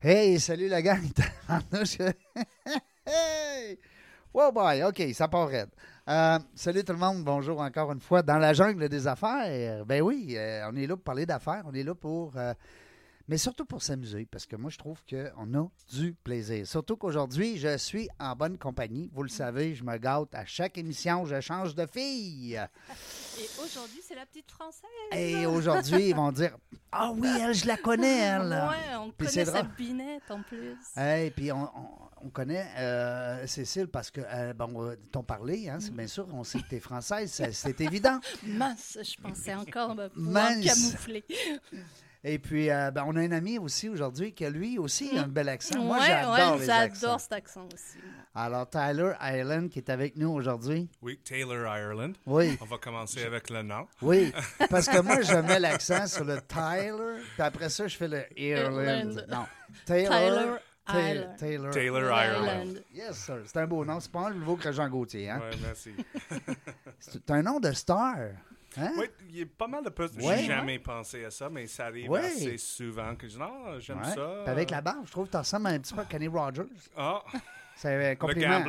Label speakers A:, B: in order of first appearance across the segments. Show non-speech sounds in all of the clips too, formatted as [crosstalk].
A: Hey, salut la gang. [laughs] hey! Wow boy, OK, ça part. Euh, salut tout le monde, bonjour encore une fois dans la jungle des affaires. Ben oui, euh, on est là pour parler d'affaires, on est là pour euh, mais surtout pour s'amuser, parce que moi, je trouve qu'on a du plaisir. Surtout qu'aujourd'hui, je suis en bonne compagnie. Vous le savez, je me gâte à chaque émission, je change de fille.
B: Et aujourd'hui, c'est la petite française.
A: Et aujourd'hui, ils vont dire Ah oui, elle, je la connais, elle.
B: Ouais, on connaît sa binette en plus.
A: Et puis on, on, connaît euh, Cécile parce que, euh, bon, euh, t'en parlé, hein, c'est bien sûr, on sait que t'es française, c'est évident. [laughs]
B: Mince, je pensais encore me pouvoir camoufler.
A: Et puis, euh, ben, on a un ami aussi aujourd'hui qui a lui aussi un bel accent.
B: Moi, j'adore J'adore cet accent aussi.
A: Alors, Tyler Ireland qui est avec nous aujourd'hui.
C: Oui, Taylor Ireland.
A: Oui.
C: On va commencer avec le nom.
A: Oui, [laughs] parce que moi, je mets l'accent sur le Tyler, puis après ça, je fais le Ireland. Non, Taylor.
B: Taylor,
C: Taylor, Taylor, Ireland.
A: Yes, sir. C'est un beau nom. C'est pas un nouveau que Jean Gauthier. Hein?
C: Oui, merci. [laughs]
A: C'est un nom de star. Hein?
C: Oui, il y a pas mal de postes. J'ai jamais pensé à ça, mais ça arrive assez souvent que je dis non, j'aime ça.
A: avec la barbe, je trouve que tu ressembles un petit peu à Kenny Rogers.
C: Ah! [laughs]
A: C'est un compliment.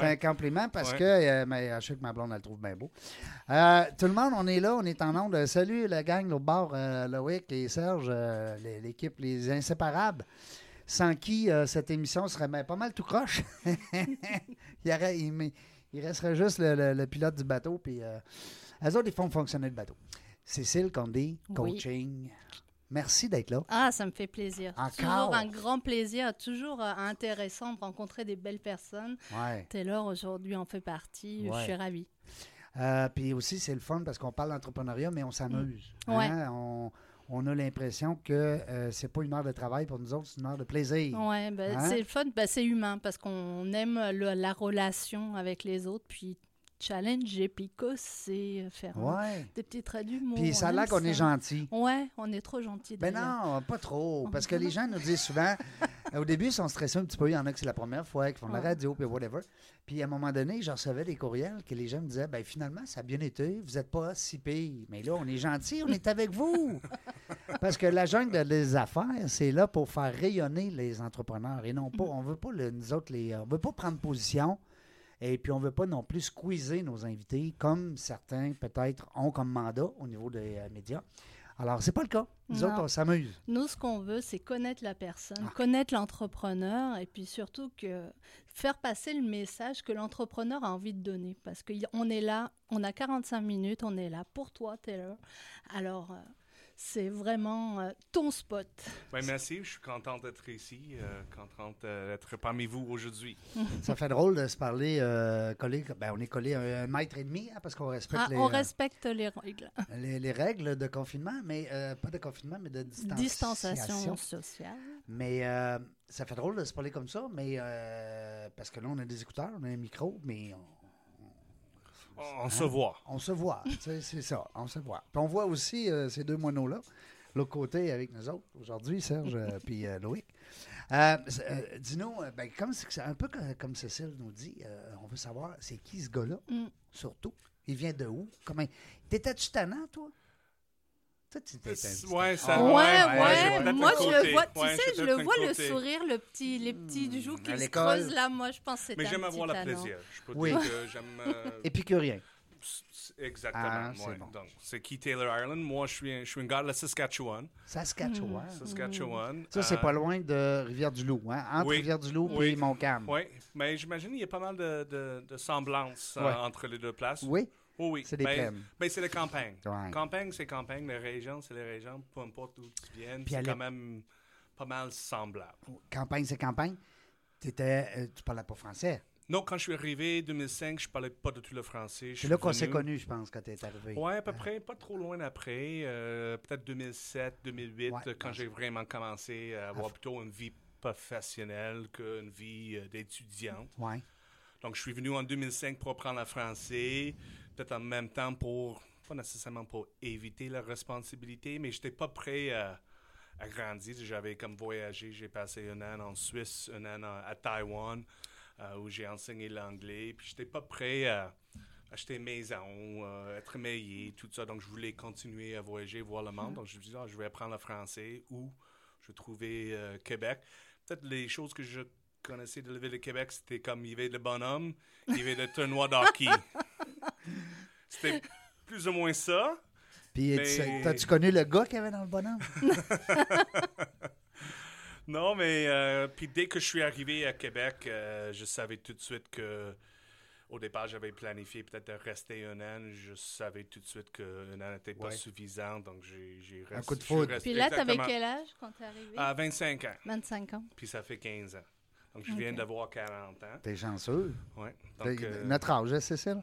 A: C'est un compliment parce que euh, mais, je sais que ma blonde, elle le trouve bien beau. Euh, tout le monde, on est là, on est en onde. Salut la gang, au bord, euh, Loïc et Serge, l'équipe, les inséparables, sans qui cette émission serait ben, pas mal tout croche. [laughs] il, il, resterait juste le, pilote du bateau, puis elles autres, ils font fonctionner le bateau. Cécile Condé, coaching. Merci d'être là.
B: Ah, ça me fait plaisir. Encore? Toujours un grand plaisir, toujours euh, intéressant de rencontrer des belles personnes.
A: Ouais.
B: Taylor, aujourd'hui, en fait partie. Je suis ravie.
A: Euh, puis aussi, c'est le fun parce qu'on parle d'entrepreneuriat, mais on s'amuse.
B: Mm. Ouais.
A: Hein? On, a l'impression que euh, c'est pas une heure de travail pour nous autres, c'est une heure de plaisir.
B: Oui, ben, hein? c'est le fun, ben, c'est humain parce qu'on aime la relation avec les autres, puis challenge Pico, c'est faire des petits traits d'humour.
A: Puis ça a l'air qu'on est gentil.
B: Ouais, on est trop gentil.
A: Ben non, pas trop. Parce que les gens nous disent souvent, [laughs] au début, ils sont stressés un petit peu. Il y en a que c'est la première fois, qu'ils font de la radio, puis whatever. Puis à un moment donné, je recevais des courriels que les gens me disaient, ben finalement, ça a bien été, vous n'êtes pas si pire. Mais là, on est gentil, on est avec vous. [laughs] Parce que la jungle des affaires, c'est là pour faire rayonner les entrepreneurs. Et non pas, on veut pas, nous autres, les, on veut pas prendre position et puis, on ne veut pas non plus squeezer nos invités, comme certains peut-être ont comme mandat au niveau des euh, médias. Alors, c'est pas le cas. Nous autres, on s'amuse.
B: Nous, ce qu'on veut, c'est connaître la personne, ah. connaître l'entrepreneur et puis surtout que faire passer le message que l'entrepreneur a envie de donner. Parce qu'on est là, on a 45 minutes, on est là pour toi, Taylor. Alors, euh, c'est vraiment euh, ton spot.
C: Oui, merci. Je suis contente d'être ici, euh, contente d'être parmi vous aujourd'hui. [laughs]
A: Ça fait drôle de se parler euh, collé. Ben, on est collé un, mètre et demi hein, parce qu'on respecte
B: ah,
A: les.
B: On respecte les règles. [laughs]
A: Les, règles de confinement, mais pas de confinement, mais de distanciation,
B: sociale.
A: Mais ça fait drôle de se parler comme ça, mais parce que là, on a des écouteurs, on a un micro, mais on
C: on se voit.
A: On se voit, c'est ça, on se voit. Puis on voit aussi euh, ces deux moineaux-là, l'autre côté avec nous autres, aujourd'hui, Serge et puis euh, Loïc. Euh, dis-nous, ben, comme c'est un peu comme, Cécile nous dit, on veut savoir c'est qui ce gars-là, mm. surtout? Il vient de où? Comment... T'étais-tu tannant, toi?
C: Ouais,
B: ça, ouais, ouais, Moi, je le vois, tu sais, je le vois le sourire, le petit, les petits hmm, joues qui se creusent là. Moi, je pense que c'est
C: Mais j'aime avoir le plaisir. Je peux oui. dire que j'aime. Euh... [laughs]
A: Épicurien.
C: Exactement. Ah, c'est bon. Donc, c'est qui Taylor Ireland. Moi, je suis, je suis un gars de la Saskatchewan.
A: Saskatchewan.
C: Hmm. Saskatchewan.
A: Ça, c'est pas euh, loin de Rivière-du-Loup, hein? Entre Rivière-du-Loup et Montcalm.
C: Oui, mais j'imagine qu'il y a pas mal de, de, de semblances euh, entre les deux places.
A: Oui.
C: Oh oui,
A: c'est des
C: ben, ben c'est la campagne. Campagne, c'est campagne. Les régions, c'est les régions. Peu importe d'où tu viens, c'est quand même pas mal semblable.
A: Campagne, c'est campagne? Étais, euh, tu parlais pas français.
C: Non, quand je suis arrivé en 2005, je parlais pas de tout le français.
A: C'est là qu'on s'est connu, je pense, quand tu es arrivé.
C: Oui, à peu près, pas trop loin après. Euh, peut-être 2007, 2008, quand j'ai vraiment commencé à avoir plutôt une vie professionnelle qu'une vie euh, d'étudiant.
A: Ouais.
C: Donc, je suis venu en 2005 pour apprendre le français peut-être en même temps pour, pas nécessairement pour éviter la responsabilité, mais je n'étais pas prêt à, grandir. J'avais comme voyagé, j'ai passé un an en Suisse, un an à Taïwan, euh, où j'ai enseigné l'anglais, puis je n'étais pas prêt à, acheter une maison, euh, être meilleur, tout ça. Donc, je voulais continuer à voyager, voir le monde. Donc, je me suis dit, ah, je vais apprendre le français ou je trouvais euh, Québec. Peut-être les choses que je connaissais de la ville de Québec, c'était comme il y avait le bonhomme, il y avait le tournoi d'hockey. [laughs] c'était plus ou moins ça.
A: Puis, mais... as-tu connu le gars qui avait dans le bonhomme? [laughs]
C: non, mais euh, puis dès que je suis arrivé à Québec, euh, je savais tout de suite que au départ, j'avais planifié peut-être de rester un an. Je savais tout de suite qu'un an n'était pas suffisant, donc j'ai resté.
A: Un coup de foudre.
B: Puis là, tu avais quel âge quand tu es arrivé?
C: À 25 ans.
B: 25 ans.
C: Puis ça fait 15 ans. Donc, je viens d'avoir 40 ans.
A: T'es chanceux.
C: Oui.
A: Euh... Notre âge, c'est ça?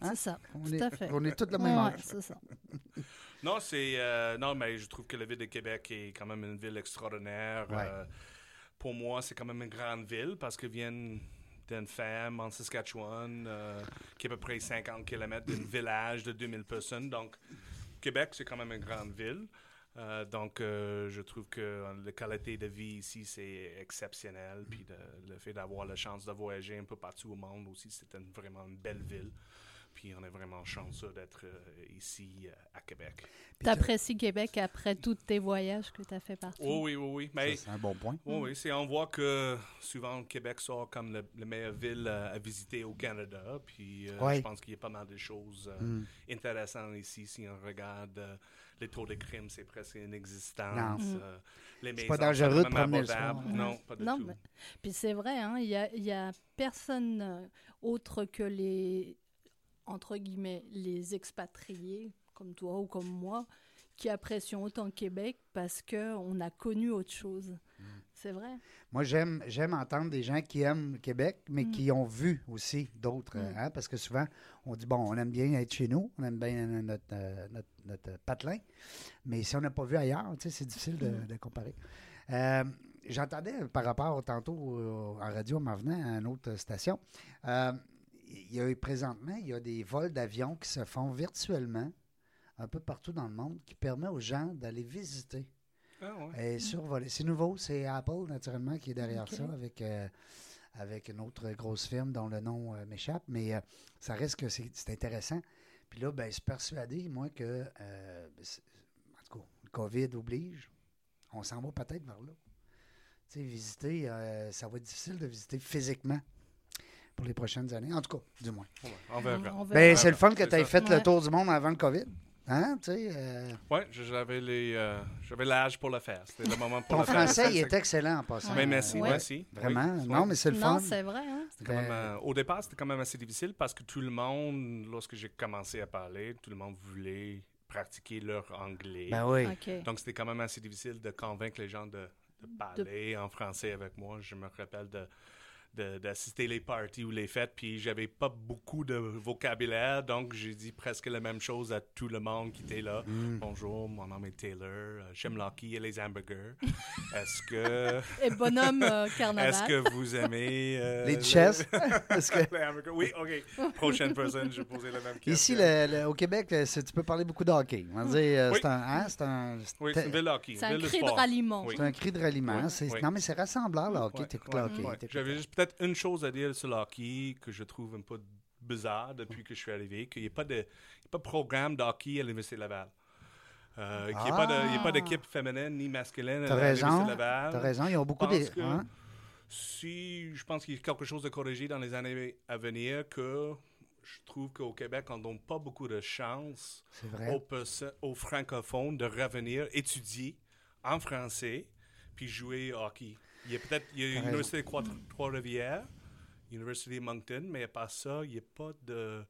B: Hein? C'est ça.
A: On
B: tout
A: est,
B: à fait.
A: On est tous le même âge.
B: c'est ça. [laughs]
C: non, c'est. Euh, non, mais je trouve que la ville de Québec est quand même une ville extraordinaire.
A: Ouais.
C: Euh, pour moi, c'est quand même une grande ville parce que viennent d'une femme en Saskatchewan euh, qui est à peu près 50 km d'un village de 2000 personnes. Donc, Québec, c'est quand même une grande ville. Euh, donc, euh, je trouve que la qualité de vie ici, c'est exceptionnel. Puis de- le fait d'avoir la chance de voyager un peu partout au monde aussi, c'est une- vraiment une belle ville. Puis on est vraiment chanceux d'être euh, ici euh, à Québec.
A: Puis
B: T'apprécies Québec après tous tes voyages que tu as fait partout?
C: Oh oui, oui, oui. Mais
A: C'est un bon point.
C: oui, oui, c'est, on voit que souvent Québec sort comme la meilleure ville euh, à visiter au Canada. Puis euh,
A: Ouais.
C: je pense qu'il y a pas mal de choses euh,
A: Mm.
C: intéressantes ici. Si on regarde euh, les taux de crime, c'est presque inexistant.
A: Non.
B: Mm.
C: Euh, les
A: C'est pas
C: maisons
A: dangereux de promener le.
C: Non, pas du
B: Non,
C: tout.
B: mais- Puis c'est vrai, hein, il y a, il y a personne autre que les, entre guillemets, les expatriés, comme toi ou comme moi, qui apprécions autant Québec parce qu'on a connu autre chose.
A: Mm.
B: C'est vrai?
A: Moi, j'aime, j'aime entendre des gens qui aiment Québec, mais
B: Mm.
A: qui ont vu aussi d'autres.
B: Mm.
A: hein, parce que souvent, on dit, bon, on aime bien être chez nous, on aime bien notre, euh, notre, notre, patelin, mais si on n'a pas vu ailleurs, c'est difficile de, de comparer. Euh, J'entendais par rapport tantôt euh, en radio en m'en venant à une autre station, il y a eu présentement, il y a des vols d'avions qui se font virtuellement un peu partout dans le monde qui permet aux gens d'aller visiter
C: Ah, ouais.
A: et survoler. C'est nouveau, c'est Apple, naturellement, qui est derrière ça, avec, euh, avec une autre grosse firme dont le nom euh, m'échappe, mais euh, ça reste que c'est intéressant. Puis là, ben, je suis persuadé, moi, que, euh, c'est- en tout cas, le COVID oblige, on s'en va peut-être vers là. Tu sais, visiter, euh, ça va être difficile de visiter physiquement pour les prochaines années, en tout cas, du moins.
C: Ouais, on verra.
B: On
A: Ben, c'est le fun que tu aies fait
B: Ouais.
A: le tour du monde avant le COVID. Hein, tu sais, euh,
C: Oui, j'avais les, euh, j'avais l'âge pour le faire. C'était le moment pour
A: ton
C: le faire.
A: français, il
C: C'est-
A: est excellent en passant.
C: Mais merci,
B: Ouais.
C: merci.
A: Vraiment,
C: Oui,
A: non, mais c'est le
B: Non,
A: fun.
B: c'est vrai. Hein?
C: C'était quand même,
A: Ben-
C: euh, au départ, c'était quand même assez difficile parce que tout le monde, lorsque j'ai commencé à parler, tout le monde voulait pratiquer leur anglais.
A: Ben oui.
C: Donc, c'était quand même assez difficile de convaincre les gens de, de parler en français avec moi. Je me rappelle de de- d'assister les parties ou les fêtes, puis j'avais pas beaucoup de vocabulaire, donc j'ai dit presque la même chose à tout le monde qui était là.
A: Mm.
C: Bonjour, mon nom est Taylor, euh, j'aime l'hockey et les hamburgers. [laughs] Est-ce que, [laughs]
B: Et bonhomme euh, carnaval.
C: est-ce que vous aimez... euh,
A: Les
C: le-
A: chess? [laughs] Est-ce que-
C: les hamburgers? Oui, OK. Prochaine personne, je vais poser la même question.
A: Ici, le- le- au Québec, tu peux parler beaucoup de hockey. On va dire, euh,
C: Oui.
A: c'est un, hein, c'est un,
C: Oui,
A: c'est-
C: c'est une ville de hockey.
B: C'est un cri de ralliement.
A: C'est un cri de ralliement. Non, mais c'est rassembleur, le hockey. T'écoutes le hockey.
C: J'avais juste peut-être une chose à dire sur le hockey que je trouve un peu bizarre depuis que je suis arrivé, qu'il n'y a pas de, il a pas de programme de hockey à l'Université Laval. Euh, qu'il n'y a pas il a pas
B: Ah.
C: d'équipe féminine ni masculine à l'Université Laval.
A: T'as raison, ils ont beaucoup de. hein?
C: Si je pense qu'il y a quelque chose de corrigé dans les années à venir, que je trouve qu'au Québec, on ne donne pas beaucoup de chance aux, aux francophones de revenir étudier en français puis jouer au hockey. Il y a peut-être il y l'Université de Trois- Trois-Rivières, l'Université de Moncton, mais à part ça, il n'y a pas de.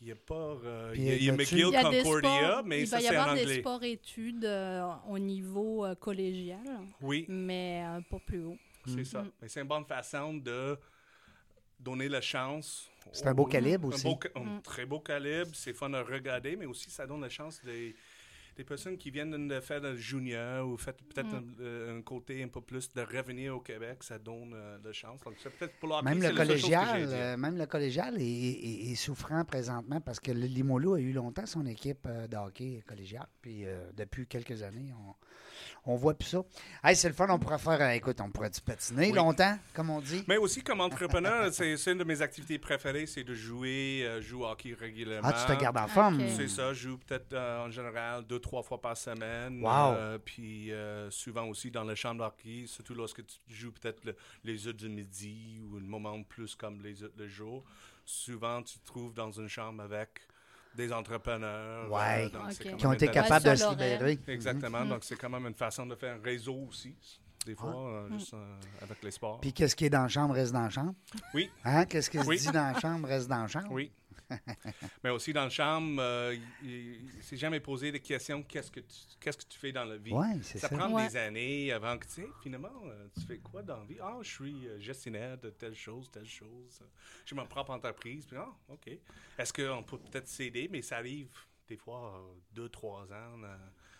C: Il n'y a pas. euh, il y a, il y a McGill
B: Il y a
C: Concordia,
B: sports,
C: mais
B: il
C: ça,
B: va y
C: c'est en
B: avoir des
C: anglais.
B: sports-études euh, au niveau euh, collégial,
C: Oui,
B: mais euh, pas plus haut.
C: c'est ça.
B: Mm.
C: Mais c'est une bonne façon de donner la chance.
A: C'est un beau calibre
C: un
A: aussi.
C: beau ca- un
B: Mm.
C: très beau calibre, c'est fun à regarder, mais aussi ça donne la chance des, des personnes qui viennent de faire le junior ou fait peut-être
B: Mm.
C: un, euh, un côté un peu plus de revenir au Québec, ça donne euh, de chance. Donc, c'est peut-être pour leur
A: Même
C: c'est
A: le,
C: la
A: collégial, euh, même le collégial est, est- est souffrant présentement parce que le Limolo a eu longtemps son équipe euh, de hockey collégial. Puis euh, depuis quelques années, on, on voit plus ça. Hey, c'est le fun, on pourrait faire, euh, écoute, on pourrait patiner
C: Oui.
A: longtemps, comme on dit.
C: Mais aussi, comme entrepreneur, [laughs] c'est c'est une de mes activités préférées, c'est de jouer, euh, jouer au hockey régulièrement.
A: Ah, tu te gardes en forme.
C: C'est ça, je joue peut-être euh, en général deux, trois fois par semaine.
A: Wow.
C: Euh, puis euh, souvent aussi dans le champ de hockey, surtout lorsque tu joues peut-être le- les heures du midi ou un moment plus comme les heures le jour. Souvent, tu te trouves dans une chambre avec des entrepreneurs. euh, donc
A: Qui ont été capables de se libérer.
C: Exactement,
B: Mhm.
C: donc c'est quand même une façon de faire un réseau aussi, des fois, euh, juste euh, avec les sports.
A: Puis qu'est-ce qui est dans la chambre reste dans la chambre?
C: Oui.
A: Hein? Qu'est-ce qui se
C: Oui.
A: dit dans la chambre reste dans la chambre?
C: Oui. [laughs] Mais aussi dans le chambre, euh, s'est jamais posé des questions qu'est-ce que tu, qu'est-ce que tu fais dans la vie?
A: C'est
C: ça
A: ça.
C: prend
B: Ouais.
C: des années avant que tu sais, finalement, euh, tu fais quoi dans la vie? Ah, je suis euh, gestionnaire de telle chose, telle chose. J'ai ma propre entreprise. Puis, ah, OK. Est-ce qu'on peut peut-être s'aider? Mais ça arrive des fois euh, deux, trois ans euh,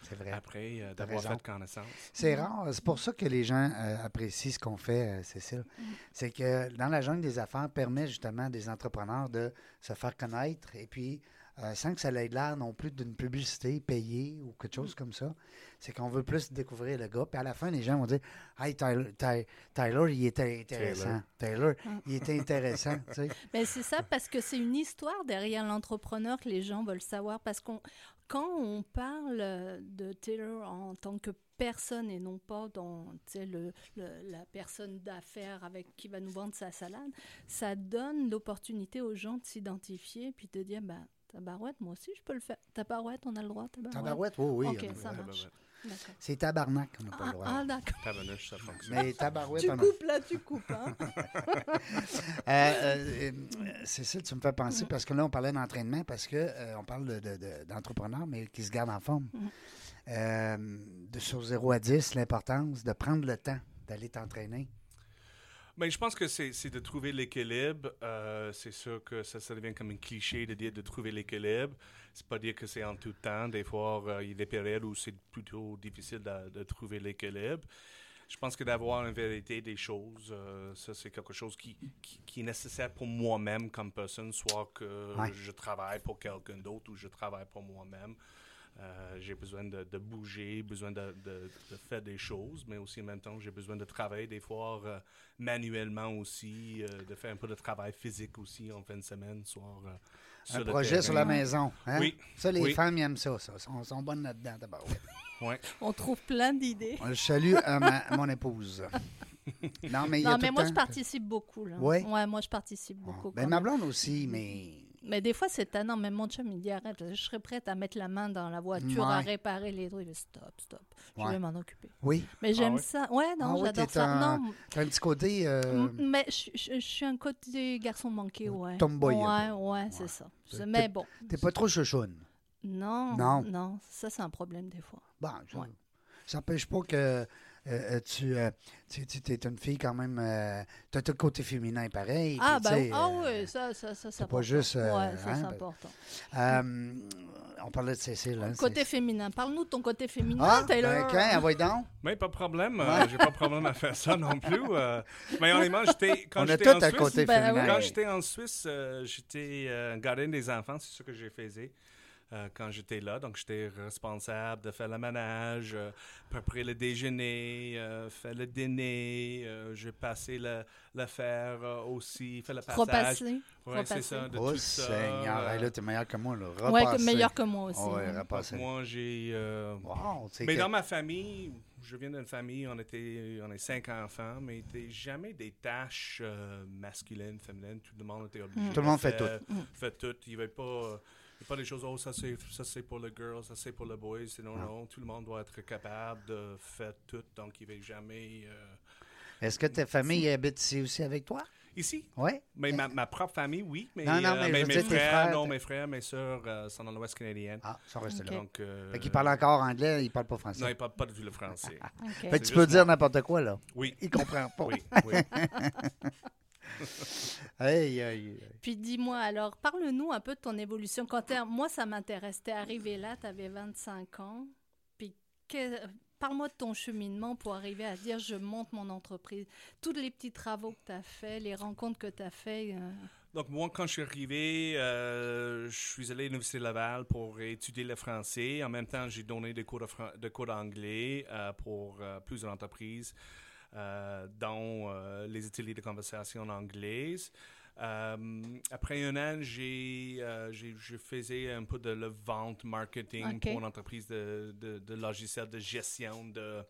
A: C'est vrai.
C: après euh, d'avoir fait connaissance.
A: C'est rare. C'est pour ça que les gens euh, apprécient ce qu'on fait, euh, Cécile. C'est que dans la jungle des affaires, permet justement à des entrepreneurs de se faire connaître et puis euh, sans que ça ait l'air non plus d'une publicité payée ou quelque chose comme ça. C'est qu'on veut plus découvrir le gars. Puis à la fin, les gens vont dire Hey, Tyler, Ty- Tyler, il était intéressant. Tyler, il était intéressant. tu sais. [laughs]
B: Mais c'est ça parce que c'est une histoire derrière l'entrepreneur que les gens veulent savoir. Parce qu'on, quand on parle euh, de Taylor en tant que personne et non pas dans le, le- la personne d'affaires avec qui va nous vendre sa salade, ça donne l'opportunité aux gens de s'identifier puis de dire ben, Tabarouette, moi aussi je peux le faire. Tabarouette, on a le droit. Tabarouette.
A: Tabarouette, oui, oui.
B: Ok, ça marche. D'accord.
A: C'est tabarnak qu'on n'a pas
B: Ah,
A: le droit.
B: ah, d'accord.
C: Tabarnouche, ça fonctionne.
A: Mais tabarouette,
B: Tu
A: on a-
B: coupes là, tu coupes. Hein? [laughs]
A: Euh, euh, Cécile, tu me fais penser, parce que là, on parlait d'entraînement, parce que euh, on parle de- de- de- d'entrepreneurs, mais qui se gardent en forme.
B: Mhm.
A: Euh, de sur 0 à 10, l'importance de prendre le temps d'aller t'entraîner.
C: Je pense que c'est c'est de trouver l'équilibre. Euh, c'est sûr que ça, ça devient comme un cliché de dire de trouver l'équilibre. C'est pas dire que c'est en tout temps. Des fois, euh, il y a des périodes où c'est plutôt difficile de, de trouver l'équilibre. Je pense que d'avoir une vérité des choses, euh, ça c'est quelque chose qui, qui, qui est nécessaire pour moi-même comme personne, soit que
A: Ouais.
C: je travaille pour quelqu'un d'autre ou je travaille pour moi-même. Euh, j'ai besoin de, de bouger, besoin de, de- de faire des choses, mais aussi en même temps, j'ai besoin de travailler des fois euh, manuellement aussi, euh, de faire un peu de travail physique aussi en fin de semaine, soir. euh, sur
A: Un projet
C: terrain.
A: sur la maison. hein?
C: Oui.
A: Ça, les
C: Oui.
A: femmes aiment ça. ça. Sont, sont bonnes là-dedans, tabarouette. [laughs]
C: Ouais.
B: On trouve plein d'idées.
A: Je salue à ma- mon épouse. [laughs] Non, mais il y a
B: Non,
A: tout
B: mais moi,
A: temps-
B: je participe beaucoup. Là.
A: Ouais?
B: Ouais, moi, je participe
A: Ah,
B: beaucoup.
A: Ben, ma blonde aussi, mais
B: Mais des fois, c'est tannant. Même mon chum, il dit arrête. Je serais prête à mettre la main dans la voiture, à
A: Ouais.
B: réparer les trucs. Je Stop, stop. Je
A: Ouais.
B: vais m'en occuper.
A: oui.
B: Mais j'aime
C: ouais?
B: ça. Ouais, non,
A: Ah
B: j'adore ça.
A: un-
B: Non,
A: T'as un petit côté. euh,
B: mais je, je- je suis un côté garçon manqué, ouais.
A: Tomboy,
B: Ouais, ouais,
A: Ouais.
B: c'est ça. Mais bon.
A: T'es pas trop chouchoune.
B: Non,
A: Non.
B: non, ça, c'est un problème des fois.
A: Bon, ça
B: Ouais.
A: n'empêche pas que euh, euh, tu, euh, tu, tu es une fille quand même. tu as tout le côté féminin pareil.
B: Ah, bah
A: tu sais,
B: ah
A: euh,
B: oui, ça, ça, ça, c'est
A: pas
B: important.
A: juste, euh,
B: ouais, ça,
A: hein,
B: c'est
A: ben-
B: important.
A: euh, on parlait de Cécile. Hein,
B: Côté féminin. Parle-nous de ton côté féminin,
A: Ah,
B: Taylor.
A: ben, quand, envoie donc.
C: Mais [laughs] pas de problème, euh, j'ai pas de problème à faire ça non plus. euh. mais honnêtement, [laughs] j'étais quand
A: On a
C: j'étais
A: tout
C: en
A: un
C: Suisse,
A: côté
B: Ben,
A: féminin.
C: Quand j'étais en Suisse, euh, j'étais euh, gardien des enfants, c'est ce que j'ai faisais euh, quand j'étais là. Donc, j'étais responsable de faire le ménage, euh, préparer le déjeuner, euh, faire le dîner. euh, j'ai passé fer euh, aussi, faire le passage.
B: Repasser.
C: Ouais, c'est ça, de
A: Oh,
C: tout ça.
A: Seigneur.
C: euh,
A: là, t'es meilleur que moi. Là.
B: Ouais,
A: Repasser.
B: que- meilleur que moi aussi.
A: Ah ouais, repasser.
C: moi, j'ai... euh,
A: Wow, c'est
C: mais
A: que-
C: dans ma famille, je viens d'une famille, on était, on est cinq enfants, mais il n'y jamais des tâches euh, masculines, féminines. Tout le monde était obligé.
A: Tout le
C: de
A: monde fait
B: tout. Mm.
C: Fait tout. Il n'y avait pas, euh, a pas des choses, oh, ça c'est, ça c'est pour le girl, ça c'est pour le boy. C'est non,
A: Ah.
C: non. Tout le monde doit être capable de faire tout. Donc, il ne va jamais. euh,
A: Est-ce que ta famille habite ici aussi avec toi?
C: Ici,
A: Oui.
C: mais ma, ma propre famille, oui. Mais,
A: Non, non, mais je
C: mais mes frères,
A: frères,
C: non, mes frères, mes soeurs euh, sont dans l'Ouest canadien.
A: Ah, ils sont restés
B: Ok.
A: là.
C: Donc, euh,
A: Fait qu'ils parlent encore anglais, ils parlent pas français.
C: Non, ils ne parlent pas du tout le français. [laughs]
B: OK.
A: Fait que
C: C'est
A: tu peux dire n'importe quoi, là.
C: Oui,
A: Ils comprennent pas.
C: oui, oui. [laughs]
B: Puis dis-moi, alors, parle-nous un peu de ton évolution. Quand moi, ça m'intéresse. T'es arrivé là, tu avais 25 ans. Puis parle-moi de ton cheminement pour arriver à dire je monte mon entreprise. Tous les petits travaux que tu as faits, les rencontres que tu as faites. Euh.
C: Donc, moi, quand je suis arrivé, euh, je suis allé à l'Université Laval pour étudier le français. En même temps, j'ai donné des cours de, d'anglais euh, pour plusieurs entreprises. Euh, dans euh, les ateliers de conversation en anglaise. Euh, après un an, j'ai, je faisais un peu de la vente marketing pour une entreprise de, de, logiciels de gestion de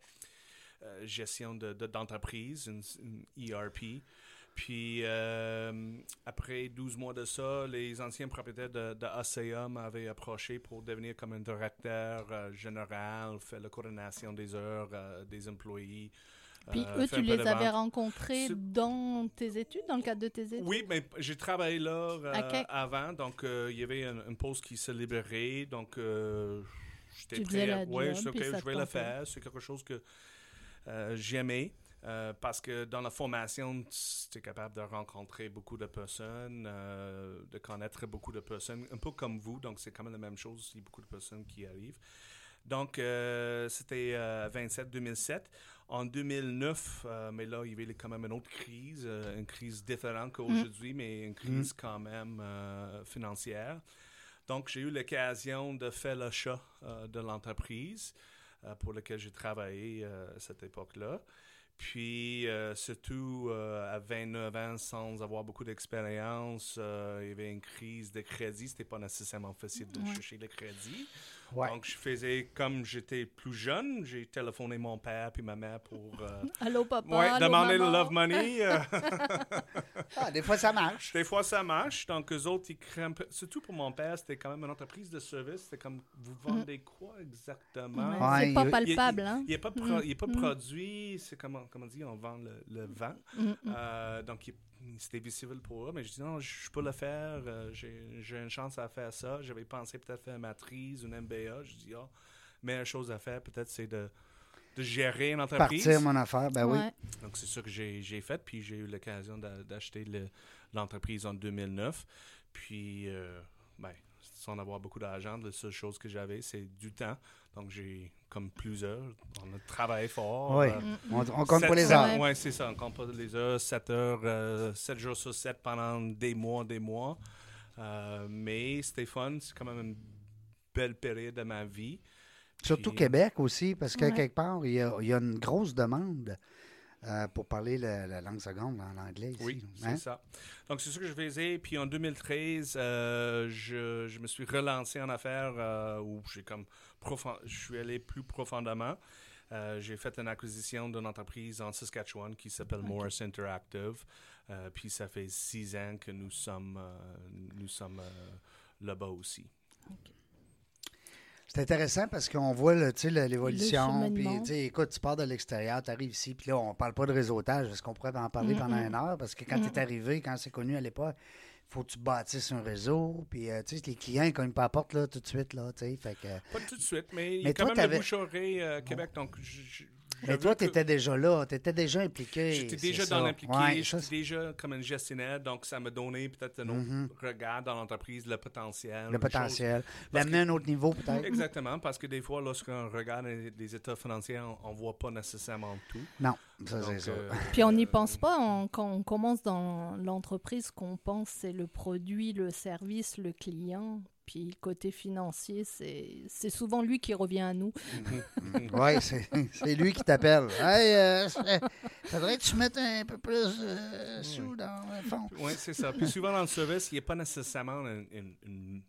C: gestion de, d'entreprise, une, ERP. Puis après 12 mois de ça, les anciens propriétaires de, de m'avaient approché pour devenir comme un directeur général, faire la coordination des heures des employés,
B: puis euh, eux, tu les avais rencontrés dans tes études, dans le cadre de tes études?
C: Oui, mais j'ai travaillé là euh, avant, donc euh, il y avait une, pause qui se libérait, donc j'étais prêt. Oui, je, je vais le faire. C'est quelque chose que j'aimais. parce que dans la formation, tu es capable de rencontrer beaucoup de personnes, de connaître beaucoup de personnes, un peu comme vous, donc c'est quand même la même chose, il y a beaucoup de personnes qui arrivent. Donc, c'était 27-2007. En 2009, euh, mais là, il y avait quand même une autre crise, euh, une crise différente qu'aujourd'hui, mm. mais une crise mm. quand même euh, financière. Donc, j'ai eu l'occasion de faire l'achat de l'entreprise pour laquelle j'ai travaillé à cette époque-là. Puis, surtout à 29 ans, sans avoir beaucoup d'expérience, il y avait une crise de crédit. C'était pas nécessairement facile de chercher le crédit. Donc, je faisais comme j'étais plus jeune, j'ai téléphoné mon père puis ma mère pour. Euh, [laughs]
B: allô, papa.
C: Ouais, demander le love money. [laughs] [laughs]
A: Ah, des fois, ça marche.
C: Des fois, ça marche. Donc, eux autres, ils craignent. Surtout pour mon père, c'était quand même une entreprise de service. C'était comme, vous vendez quoi exactement?
B: c'est pas palpable, hein?
C: Il n'est pas, pas mm. produit. C'est comment, comment dire, on vend le, le vent. Euh, donc, il c'était visible pour eux, mais je dis non, je peux le faire, euh, j'ai une chance à faire ça. J'avais pensé peut-être faire une matrice, une MBA. Je dis, ah, meilleure chose à faire, peut-être, c'est de, de, gérer une entreprise.
A: Partir mon affaire, ben oui.
C: Donc, c'est ça que j'ai fait, puis j'ai eu l'occasion d'acheter l'entreprise en 2009. Puis, euh, ben, sans avoir beaucoup d'argent, la seule chose que j'avais, c'est du temps. Donc, j'ai comme plusieurs. On a travaillé fort.
A: Oui, euh, on, compte pas les heures.
C: Oui, c'est ça. On compte pas les heures. 7 heures, 7 euh, jours sur 7 pendant des mois, des mois. Euh, mais c'était fun. C'est quand même une belle période de ma vie.
A: Surtout Québec aussi, parce que quelque part, il y, a, il y a une grosse demande. pour parler la, langue seconde en anglais ici.
C: Oui, c'est hein? ça. Donc, c'est ça que je faisais. Puis en 2013, je, je, me suis relancé en affaires où j'ai comme je suis allé plus profondément. Euh, j'ai fait une acquisition d'une entreprise en Saskatchewan qui s'appelle Morris Interactive. Euh, puis ça fait six ans que nous sommes, euh, nous sommes là-bas aussi.
A: C'est intéressant parce qu'on voit l'évolution. Puis, écoute, tu pars de l'extérieur, tu arrives ici, puis là, on parle pas de réseautage. Est-ce qu'on pourrait en parler pendant une heure? Parce que quand tu es arrivé, quand c'est connu à l'époque, faut que tu bâtisses un réseau. Puis, euh, tu sais, les clients, ils cognent pas la porte là, tout de suite. Là, fait que,
C: pas tout de suite, mais, il y a quand même le bouche euh, Québec. Donc,
A: mais toi, tu étais déjà là, tu étais déjà impliqué.
C: J'étais déjà dans l'impliqué, j'étais déjà comme un gestionnaire, donc ça m'a donné peut-être un autre mm-hmm. regard dans l'entreprise, le potentiel.
A: Le potentiel. L'amener à un autre niveau, peut-être.
C: Exactement, parce que des fois, lorsqu'on regarde les états financiers, on ne voit pas nécessairement tout.
A: Non, ça c'est ça.
B: Euh, [laughs] Puis on n'y pense pas quand on commence dans l'entreprise, qu'on pense c'est le produit, le service, le client. Puis le côté financier, c'est souvent lui qui revient à nous.
A: oui, c'est lui qui t'appelle. [laughs] Hey, euh, faudrait que tu mettes un peu plus euh, sous dans le fond.
C: Oui, c'est ça. Puis souvent dans le service, il n'y a pas nécessairement une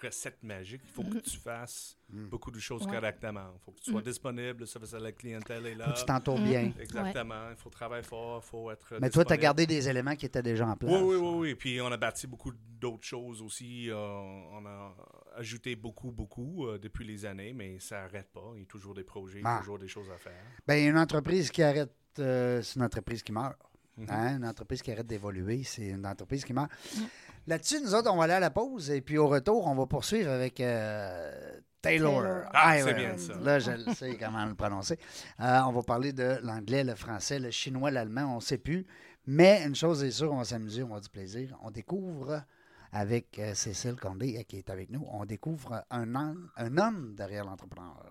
C: recette magique. Il faut que tu fasses hmm. beaucoup de choses correctement. Il faut que tu sois hmm. disponible, le service à la clientèle est là.
A: Faut que tu t'entoures bien.
C: Hmm. Exactement. Il faut travailler fort, il faut être.
A: Mais toi, tu as gardé des éléments qui étaient déjà en place.
C: Oui, oui, oui. oui. Puis on a bâti beaucoup d'autres choses aussi. Euh, on a ajouté beaucoup, beaucoup euh, depuis les années, mais ça n'arrête pas. Il y a toujours des projets, ah. toujours des choses à faire.
A: Bien, une entreprise qui arrête, euh, c'est une entreprise qui meurt. Mhm. Hein? Une entreprise qui arrête d'évoluer, c'est une entreprise qui meurt. Là-dessus, nous autres, on va aller à la pause et puis au retour, on va poursuivre avec euh, Taylor.
C: Ah, c'est bien ça.
A: Là, je sais comment le prononcer. Euh, on va parler de l'anglais, le français, le chinois, l'allemand, on ne sait plus. Mais une chose est sûre, on va s'amuser, on va du plaisir. On découvre avec euh, Cécile Condé qui est avec nous, on découvre un homme, un homme derrière l'entrepreneur.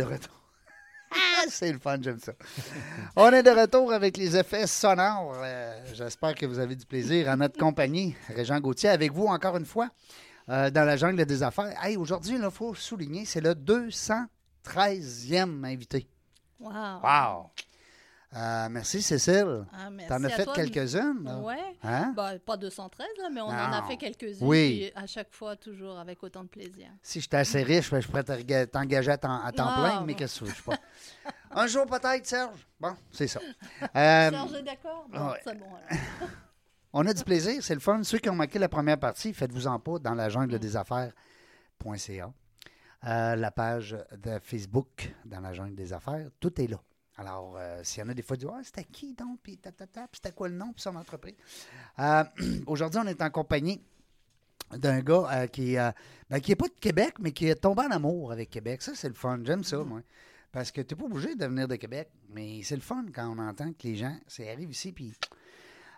A: Est de retour. [laughs] Ah, c'est le fun, j'aime ça. On est de retour avec les effets sonores. Euh, J'espère que vous avez du plaisir en notre compagnie. Régent Gauthier, avec vous encore une fois euh, dans la jungle des affaires. Hey, Aujourd'hui, il faut souligner, c'est le 213e invité.
B: Wow.
A: Wow! Euh, merci, Cécile.
B: Ah,
A: T'en as fait quelques-unes?
B: Ouais.
A: Hein?
B: Bah, pas 213, là, mais on en a fait quelques-unes.
A: Oui.
B: À chaque fois, toujours avec autant de plaisir.
A: Si j'étais assez riche, ben, je pourrais te- t'engager à temps, à temps
B: Ah,
A: plein, mais
B: bon.
A: qu'est-ce que je sais pas. Un jour peut-être, Serge. Bon, c'est ça. [laughs] Euh,
B: Serge est d'accord? Bon,
A: ouais.
B: c'est bon. alors. [laughs]
A: On a du plaisir, c'est le fun. Ceux qui ont manqué la première partie, faites-vous en pas dans la jungle des affaires.ca. Euh, la page de Facebook dans la jungle des affaires, tout est là. Alors, euh, s'il y en a des fois, du ah, c'était qui donc, puis c'était quoi le nom, puis son entreprise. Euh, [clears throat] Aujourd'hui, on est en compagnie d'un gars euh, qui euh, ben, qui est pas de Québec, mais qui est tombé en amour avec Québec. Ça, c'est le fun. J'aime ça, moi. Parce que tu n'es pas obligé de venir de Québec, mais c'est le fun quand on entend que les gens ça arrive ici, puis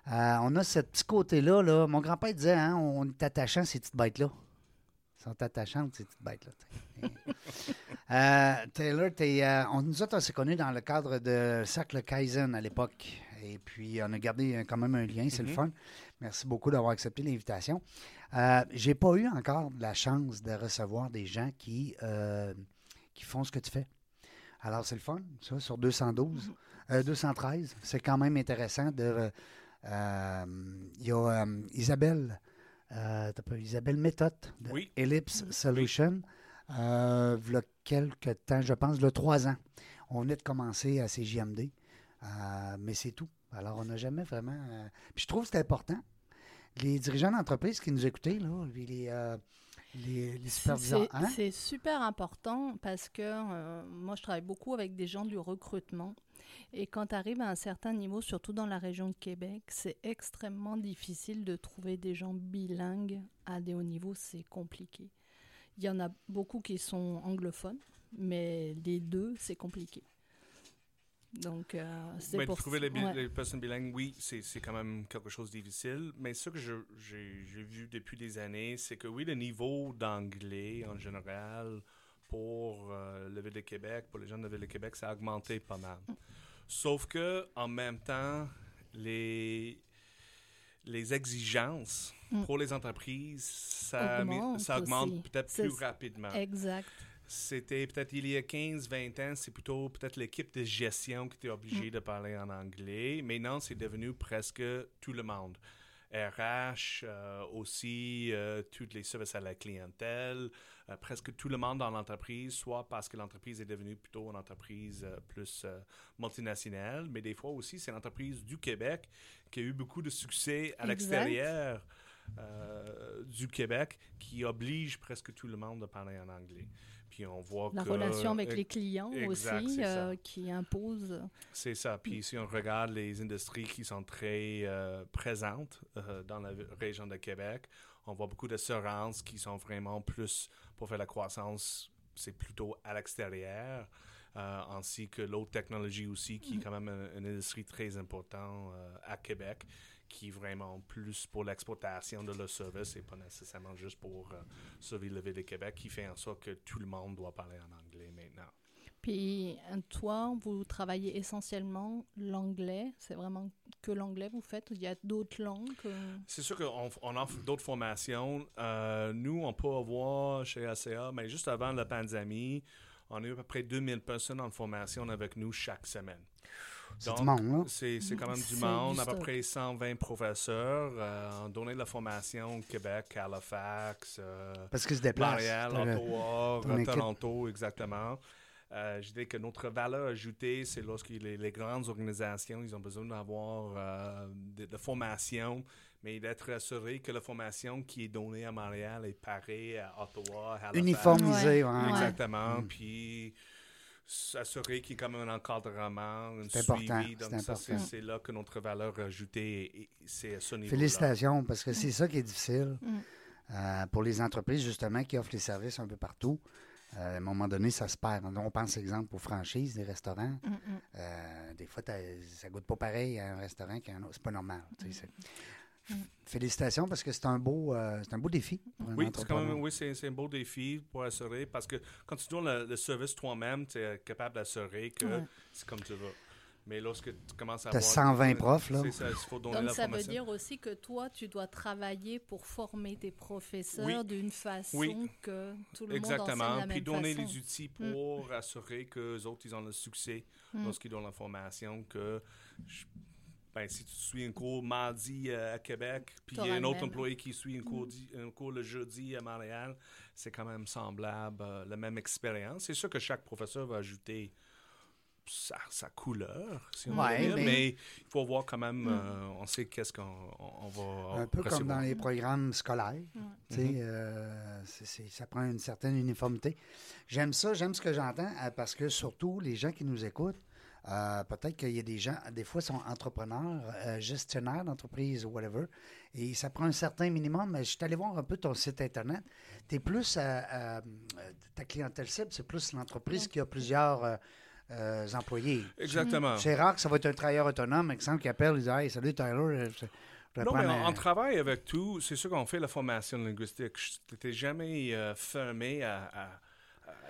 A: on a ce petit côté-là. Là. Mon grand-père disait, hein, on est attachant, ces petites bêtes-là. Sont attachantes, ces petites bêtes-là. Euh, [laughs] Taylor, euh, on nous autres, on s'est connus dans le cadre de Cercle Kaizen à l'époque. Et puis, on a gardé euh, quand même un lien, c'est le
C: Mhm.
A: fun. Merci beaucoup d'avoir accepté l'invitation. Euh, J'ai pas eu encore la chance de recevoir des gens qui, qui font ce que tu fais. Alors, c'est le fun, ça, sur 212. Euh, 213, c'est quand même intéressant de... Il y a Isabelle, euh, t'as pas- Isabelle Méthode de
C: Oui.
A: Ellipse Solution. Euh, v'là quelques temps, je pense, le trois ans. On venait de commencer à CJMD, euh, mais c'est tout. Alors, on n'a jamais vraiment. euh, Puis je trouve que c'est important. Les dirigeants d'entreprise qui nous écoutaient, là, puis les, euh, les, les superviseurs.
B: C'est
A: hein?
B: c'est super important parce que euh, moi, je travaille beaucoup avec des gens du recrutement. Et quand tu arrives à un certain niveau, surtout dans la région de Québec, c'est extrêmement difficile de trouver des gens bilingues à des hauts niveaux. C'est compliqué. Il y en a beaucoup qui sont anglophones, mais les deux, c'est compliqué. Donc, euh, c'est pour
C: trouver les, bi-
B: ouais.
C: les personnes bilingues, oui, c'est c'est quand même quelque chose de difficile. Mais ce que j'ai vu depuis des années, c'est que oui, le niveau d'anglais en général pour euh, le Ville de Québec, pour les gens de la Ville de Québec, ça a augmenté pas mal. Sauf que en même temps, les les exigences
B: Mm.
C: pour les entreprises, ça,
B: Augmente
C: ça augmente peut-être plus rapidement.
B: Exact.
C: C'était peut-être il y a 15-20 ans, c'est plutôt peut-être l'équipe de gestion qui était obligée de parler en anglais. Maintenant, c'est devenu presque tout le monde. RH, euh, aussi, euh, tous les services à la clientèle, euh, presque tout le monde dans l'entreprise, soit parce que l'entreprise est devenue plutôt une entreprise euh, plus euh, multinationale, mais des fois aussi, c'est l'entreprise du Québec qui a eu beaucoup de succès à l'extérieur euh, du Québec qui oblige presque tout le monde de parler en anglais. Puis on voit
B: La
C: que...
B: relation avec
C: euh,
B: les clients
C: exact,
B: aussi, euh, qui impose.
C: C'est ça. Puis si on regarde les industries qui sont très euh, présentes euh, dans la région de Québec, on voit beaucoup d'assurances qui sont vraiment plus pour faire la croissance, c'est plutôt à l'extérieur, euh, ainsi que l'autre technologie aussi, qui est quand même une, une industrie très importante euh, à Québec, qui est vraiment plus pour l'exploitation de leur service et pas nécessairement juste pour euh, sauver le ville de Québec, qui fait en sorte que tout le monde doit parler en anglais maintenant.
B: Puis euh, toi, vous travaillez essentiellement l'anglais. C'est vraiment que l'anglais vous faites. Il y a d'autres langues. euh?
C: C'est sûr qu'on on offre d'autres formations. Euh, nous, on peut avoir chez ACA, mais juste avant la pandémie, on a eu à peu près 2000 personnes en formation avec nous chaque semaine.
A: C'est
C: Donc,
A: du monde, là.
C: C'est c'est quand même du
B: C'est
C: monde,
B: du
C: à peu près 120 professeurs. Euh, on donnait de la formation au Québec, Halifax, euh,
A: Parce se déplacent.
C: Montréal, Ottawa,
A: ton équipe.
C: Toronto, exactement. Euh, je dirais que notre valeur ajoutée, c'est lorsque les, les grandes organisations, ils ont besoin d'avoir euh, de, de formation, mais d'être assuré que la formation qui est donnée à Montréal est pareille à Ottawa, à Halifax.
A: Uniformisé, ouais.
C: Exactement. Puis s'assurer qu'il y ait comme un encadrement, un
A: C'est
C: suivi.
A: important,
C: Donc,
A: c'est
C: ça, c'est là que notre valeur ajoutée, est- est- c'est à ce niveau
A: Félicitations, parce que c'est ça qui est difficile
B: Mm.
A: euh, pour les entreprises, justement, qui offrent les services un peu partout. Euh, à un moment donné, ça se perd. On pense, exemple, aux franchises des restaurants.
B: Mm, mm.
A: Euh, des fois, ça goûte pas pareil à un restaurant qu'à un autre. C'est pas normal.
B: Mm.
A: Félicitations, parce que c'est un beau, euh, c'est un beau défi pour un
C: Oui, c'est quand même, oui, c'est c'est un beau défi pour assurer parce que quand tu donnes le, le service toi-même, tu es capable d'assurer que
B: Ouais.
C: c'est comme tu veux. Mais lorsque tu commences à
A: T'as
C: avoir-
A: 120 profs, là.
C: C'est ça, il faut donner
B: Donc
C: la
B: ça veut dire aussi que toi, tu dois travailler pour former tes professeurs
C: Oui.
B: d'une façon
C: Oui.
B: que tout le monde enseigne
C: Exactement.
B: la même
C: Puis donner
B: façon.
C: les outils pour assurer que les autres, ils ont le succès
B: Mm.
C: lorsqu'ils donnent la formation. Que je- ben, si tu suis un cours mardi euh, à Québec, puis il y a un autre
B: même.
C: employé qui suit un cours, di- un cours le jeudi à Montréal, c'est quand même semblable, euh, la même expérience. C'est sûr que chaque professeur va ajouter sa, sa couleur, si on
A: Ouais,
C: veut dire,
A: mais-
C: mais... il faut voir quand même, euh, on sait qu'est-ce qu'on on- on va
A: Un peu comme dans les programmes scolaires. Tu sais,
C: Mhm.
A: euh, c'est- c'est- ça prend une certaine uniformité. J'aime ça, j'aime ce que j'entends, parce que surtout, les gens qui nous écoutent, euh, peut-être qu'il y a des gens, des fois, sont entrepreneurs, euh, gestionnaires d'entreprise ou whatever, et ça prend un certain minimum. Mais Je suis allé voir un peu ton site Internet. Tu es plus, euh, euh, ta clientèle cible, c'est plus l'entreprise qui a plusieurs euh, euh, employés.
C: Exactement.
A: C'est rare que ça va être un travailleur autonome, exemple, qui appelle et dit Hey, salut Tyler, je,
C: Non, mais on,
A: un-
C: on travaille avec tout. C'est sûr qu'on fait la formation linguistique. Je n'étais jamais euh, fermé à, à-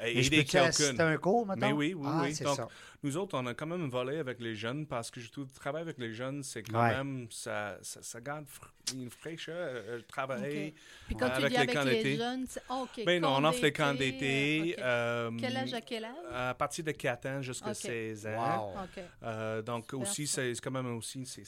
A: Mais assister
C: quelqu'un.
A: à un cours, maintenant?
C: Mais oui, oui,
A: ah,
C: oui.
A: c'est
C: Donc,
A: ça.
C: Nous autres, on a quand même volé avec les jeunes parce que je trouve que travailler avec les jeunes, c'est quand
A: Ouais.
C: même, ça, ça, ça garde une fraîcheur, euh, travailler.
B: Ok. Puis quand tu
C: avec
B: dis
C: les
B: avec
C: camps
B: les
C: d'été.
B: jeunes, ah, OK.
C: Ben non, on offre les camps
B: d'été,
C: d'été.
B: euh, ok.
C: euh,
B: Quel âge à quel âge?
C: À partir de 4 ans jusqu'à
B: Ok.
C: 16 ans.
A: Wow.
B: OK.
C: Euh, donc
B: Super,
C: aussi, c'est quand même aussi, c'est-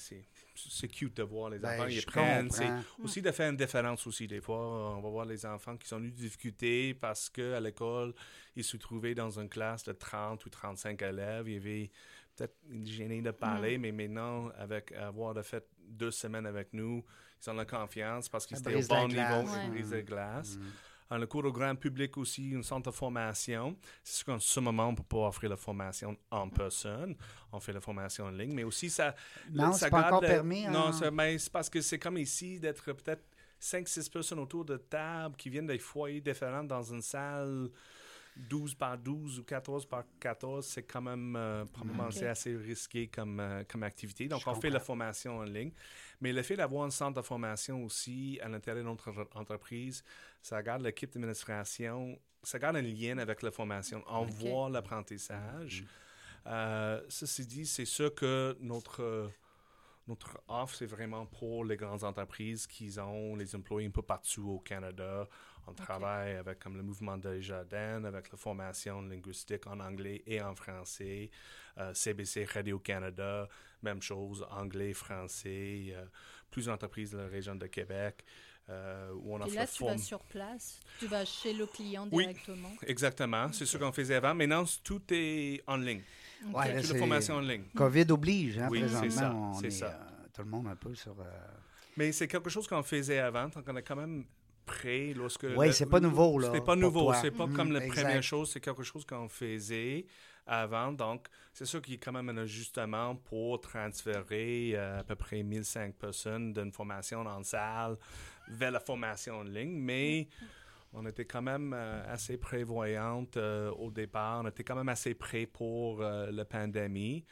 C: c'est cute de voir les
A: Ben,
C: enfants,
A: je
C: ils prennent. C'est
A: comprends.
C: aussi de faire une différence aussi. Des fois, on va voir les enfants qui sont eu des difficultés parce qu'à l'école, ils se trouvaient dans une classe de 30 ou 35 élèves. Il y avait peut-être une gênée de parler, mais maintenant, avec avoir de fait deux semaines avec nous, ils ont la confiance parce qu'ils étaient au bon niveau, ils brisent la glace.
A: Mm.
C: Le cours au grand public aussi, un centre de formation. C'est sûr qu'en ce moment, on ne peut pas offrir la formation en personne. On fait la formation en ligne, mais aussi ça.
A: Non,
C: ça
A: pas encore permis,
C: Non,
A: hein.
C: c'est mais c'est parce que c'est comme ici d'être peut-être 5-6 personnes autour de table qui viennent des foyers différents dans une salle 12 par 12 ou 14 par 14. C'est quand même euh, probablement assez risqué comme, euh, comme activité. Donc,
A: Je
C: on fait la formation en ligne. Mais le fait d'avoir un centre de formation aussi à l'intérieur de notre en- entreprise, ça garde l'équipe d'administration, ça garde un lien avec la formation. On voit l'apprentissage. Euh, ceci dit, c'est sûr que notre, notre offre, c'est vraiment pour les grandes entreprises qui ont les employés un peu partout au Canada. On travaille avec comme le mouvement des jardins, avec la formation linguistique en anglais et en français. Euh, CBC Radio-Canada, même chose, anglais, français. euh, plusieurs entreprises de la région de Québec euh, où on
B: Et
C: offre
B: là, tu vas sur place, tu vas chez le client
C: Oui.
B: directement.
C: Exactement, c'est ce qu'on faisait avant. Maintenant, tout est en ligne.
B: Ok.
A: Ouais, là,
C: Toute la formation en ligne.
A: COVID oblige, hein,
C: Oui,
A: présentement.
C: c'est ça,
A: on est,
C: ça.
A: euh, tout le monde un peu sur... euh,
C: Mais c'est quelque chose qu'on faisait avant, donc on est quand même prêt lorsque...
A: Oui, c'est pas nouveau, là,
C: C'était pas nouveau, c'est pas
A: Mhm,
C: comme la
A: exact.
C: première chose, c'est quelque chose qu'on faisait avant, donc c'est sûr qu'il y a quand même un ajustement pour transférer euh, à peu près 1500 personnes d'une formation en salle vers la formation en ligne, mais... On était quand même euh, assez prévoyante euh, au départ. On était quand même assez prêt pour euh, la pandémie.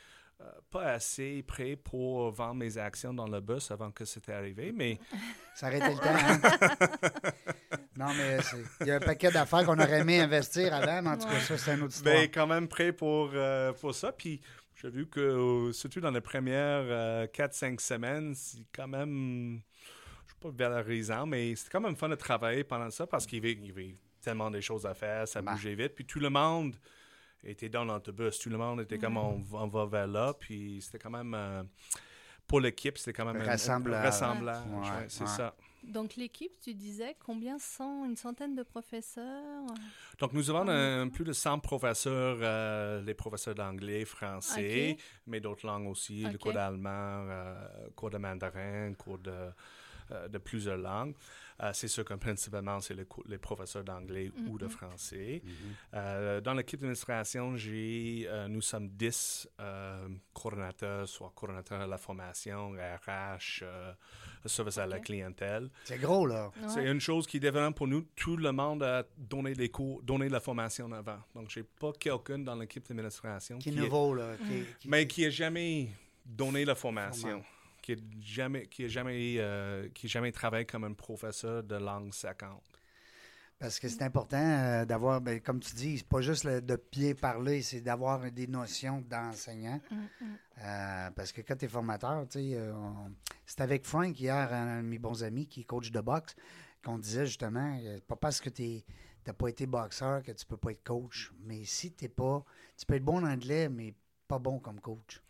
C: Pas assez prêt pour vendre mes actions dans le bus avant que c'était arrivé, mais [laughs]
A: Ça été le temps. hein? [laughs] Non, mais il y a un paquet d'affaires qu'on aurait aimé investir avant, mais en tout cas, ça, c'est une autre histoire.
C: Ben, quand même prêt pour, pour ça. Puis j'ai vu que, surtout dans les premières 4-5 semaines, c'est quand même, pas valorisant, mais c'est quand même fun de travailler pendant ça parce qu'il y avait, il y avait tellement des choses à faire, ça
A: Ben.
C: bougeait vite. Puis tout le monde était dans l'autobus. Tout le monde était comme on, va- on va vers là. Puis c'était quand même, euh, pour l'équipe, c'était quand même un- un
A: Rassemblage. Ouais,
C: ouais, c'est
A: ouais.
C: ça.
B: Donc l'équipe, tu disais combien sont une centaine de professeurs?
C: Donc, nous avons un- plus de 100 professeurs, euh, les professeurs d'anglais, français, mais d'autres langues aussi, le cours d'allemand, euh, cours de mandarin, cours de, euh, de plusieurs langues. Euh, c'est sûr que principalement, c'est les, professeurs d'anglais ou de français.
A: Mhm.
C: Euh, dans l'équipe d'administration, j'ai, euh, nous sommes 10 euh, coordonnateurs, soit coordonnateurs de la formation, RH, euh, service à la clientèle.
A: C'est gros, là.
C: C'est une chose qui est différente pour nous. Tout le monde a donné les cours, donné la formation avant. Donc, j'ai pas quelqu'un dans l'équipe d'administration
A: Qui
C: qui, est-
A: nouveau, là. qui- qui-
C: mais qui a jamais donné la formation,
A: Formation.
C: Qui a jamais, qui a jamais, euh, qui a jamais travaillé comme un professeur de langue seconde.
A: Parce que c'est important euh, d'avoir, ben, comme tu dis, c'est pas juste le- de bien parler, c'est d'avoir des notions d'enseignant.
B: Mm, mm.
A: Euh, parce que quand tu es formateur, tu sais, on- c'était avec Frank hier, un de mes bons amis qui est coach de boxe, qu'on disait justement, pas parce que tu n'as pas été boxeur que tu peux pas être coach. Mais si tu pas, tu peux être bon en anglais, mais pas bon comme coach.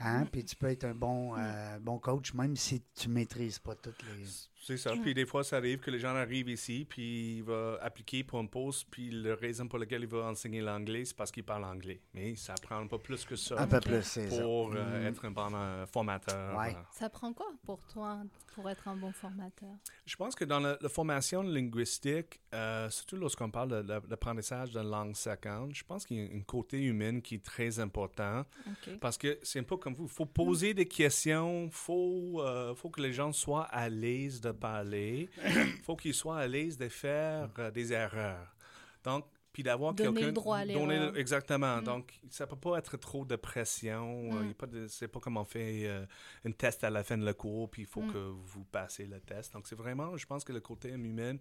A: Hein? Puis tu peux être un bon, euh, bon coach, même si tu maîtrises pas toutes les.
C: C'est ça. Puis des fois, ça arrive que les gens arrivent ici, puis ils vont appliquer pour un poste, puis la raison pour laquelle ils veulent enseigner l'anglais, c'est parce qu'ils parlent anglais. Mais ça prend pas plus que ça
A: Un peu plus, c'est ça.
C: pour euh,
A: Mm.
C: être un bon euh, formateur.
A: Ouais.
B: Ça prend quoi pour toi pour être un bon formateur?
C: Je pense que dans la, la formation linguistique, euh, surtout lorsqu'on parle de, de- d'apprentissage de langue seconde, je pense qu'il y a un côté humain qui est très important
B: Ok.
C: parce que c'est un peu comme vous. Il faut poser des questions, il faut, euh, faut que les gens soient à l'aise de parler, il [coughs] faut qu'ils soient à l'aise de faire euh, des erreurs. Donc, puis d'avoir
B: Donner
C: quelqu'un...
B: le droit à l'erreur.
C: Exactement.
B: Mm.
C: Donc, ça peut pas être trop de pression. euh,
B: Mm.
C: il y a pas de- c'est pas comme on fait euh, un test à la fin de le cours, puis il faut
B: Mm.
C: que vous passez le test. Donc, c'est vraiment, je pense que le côté humain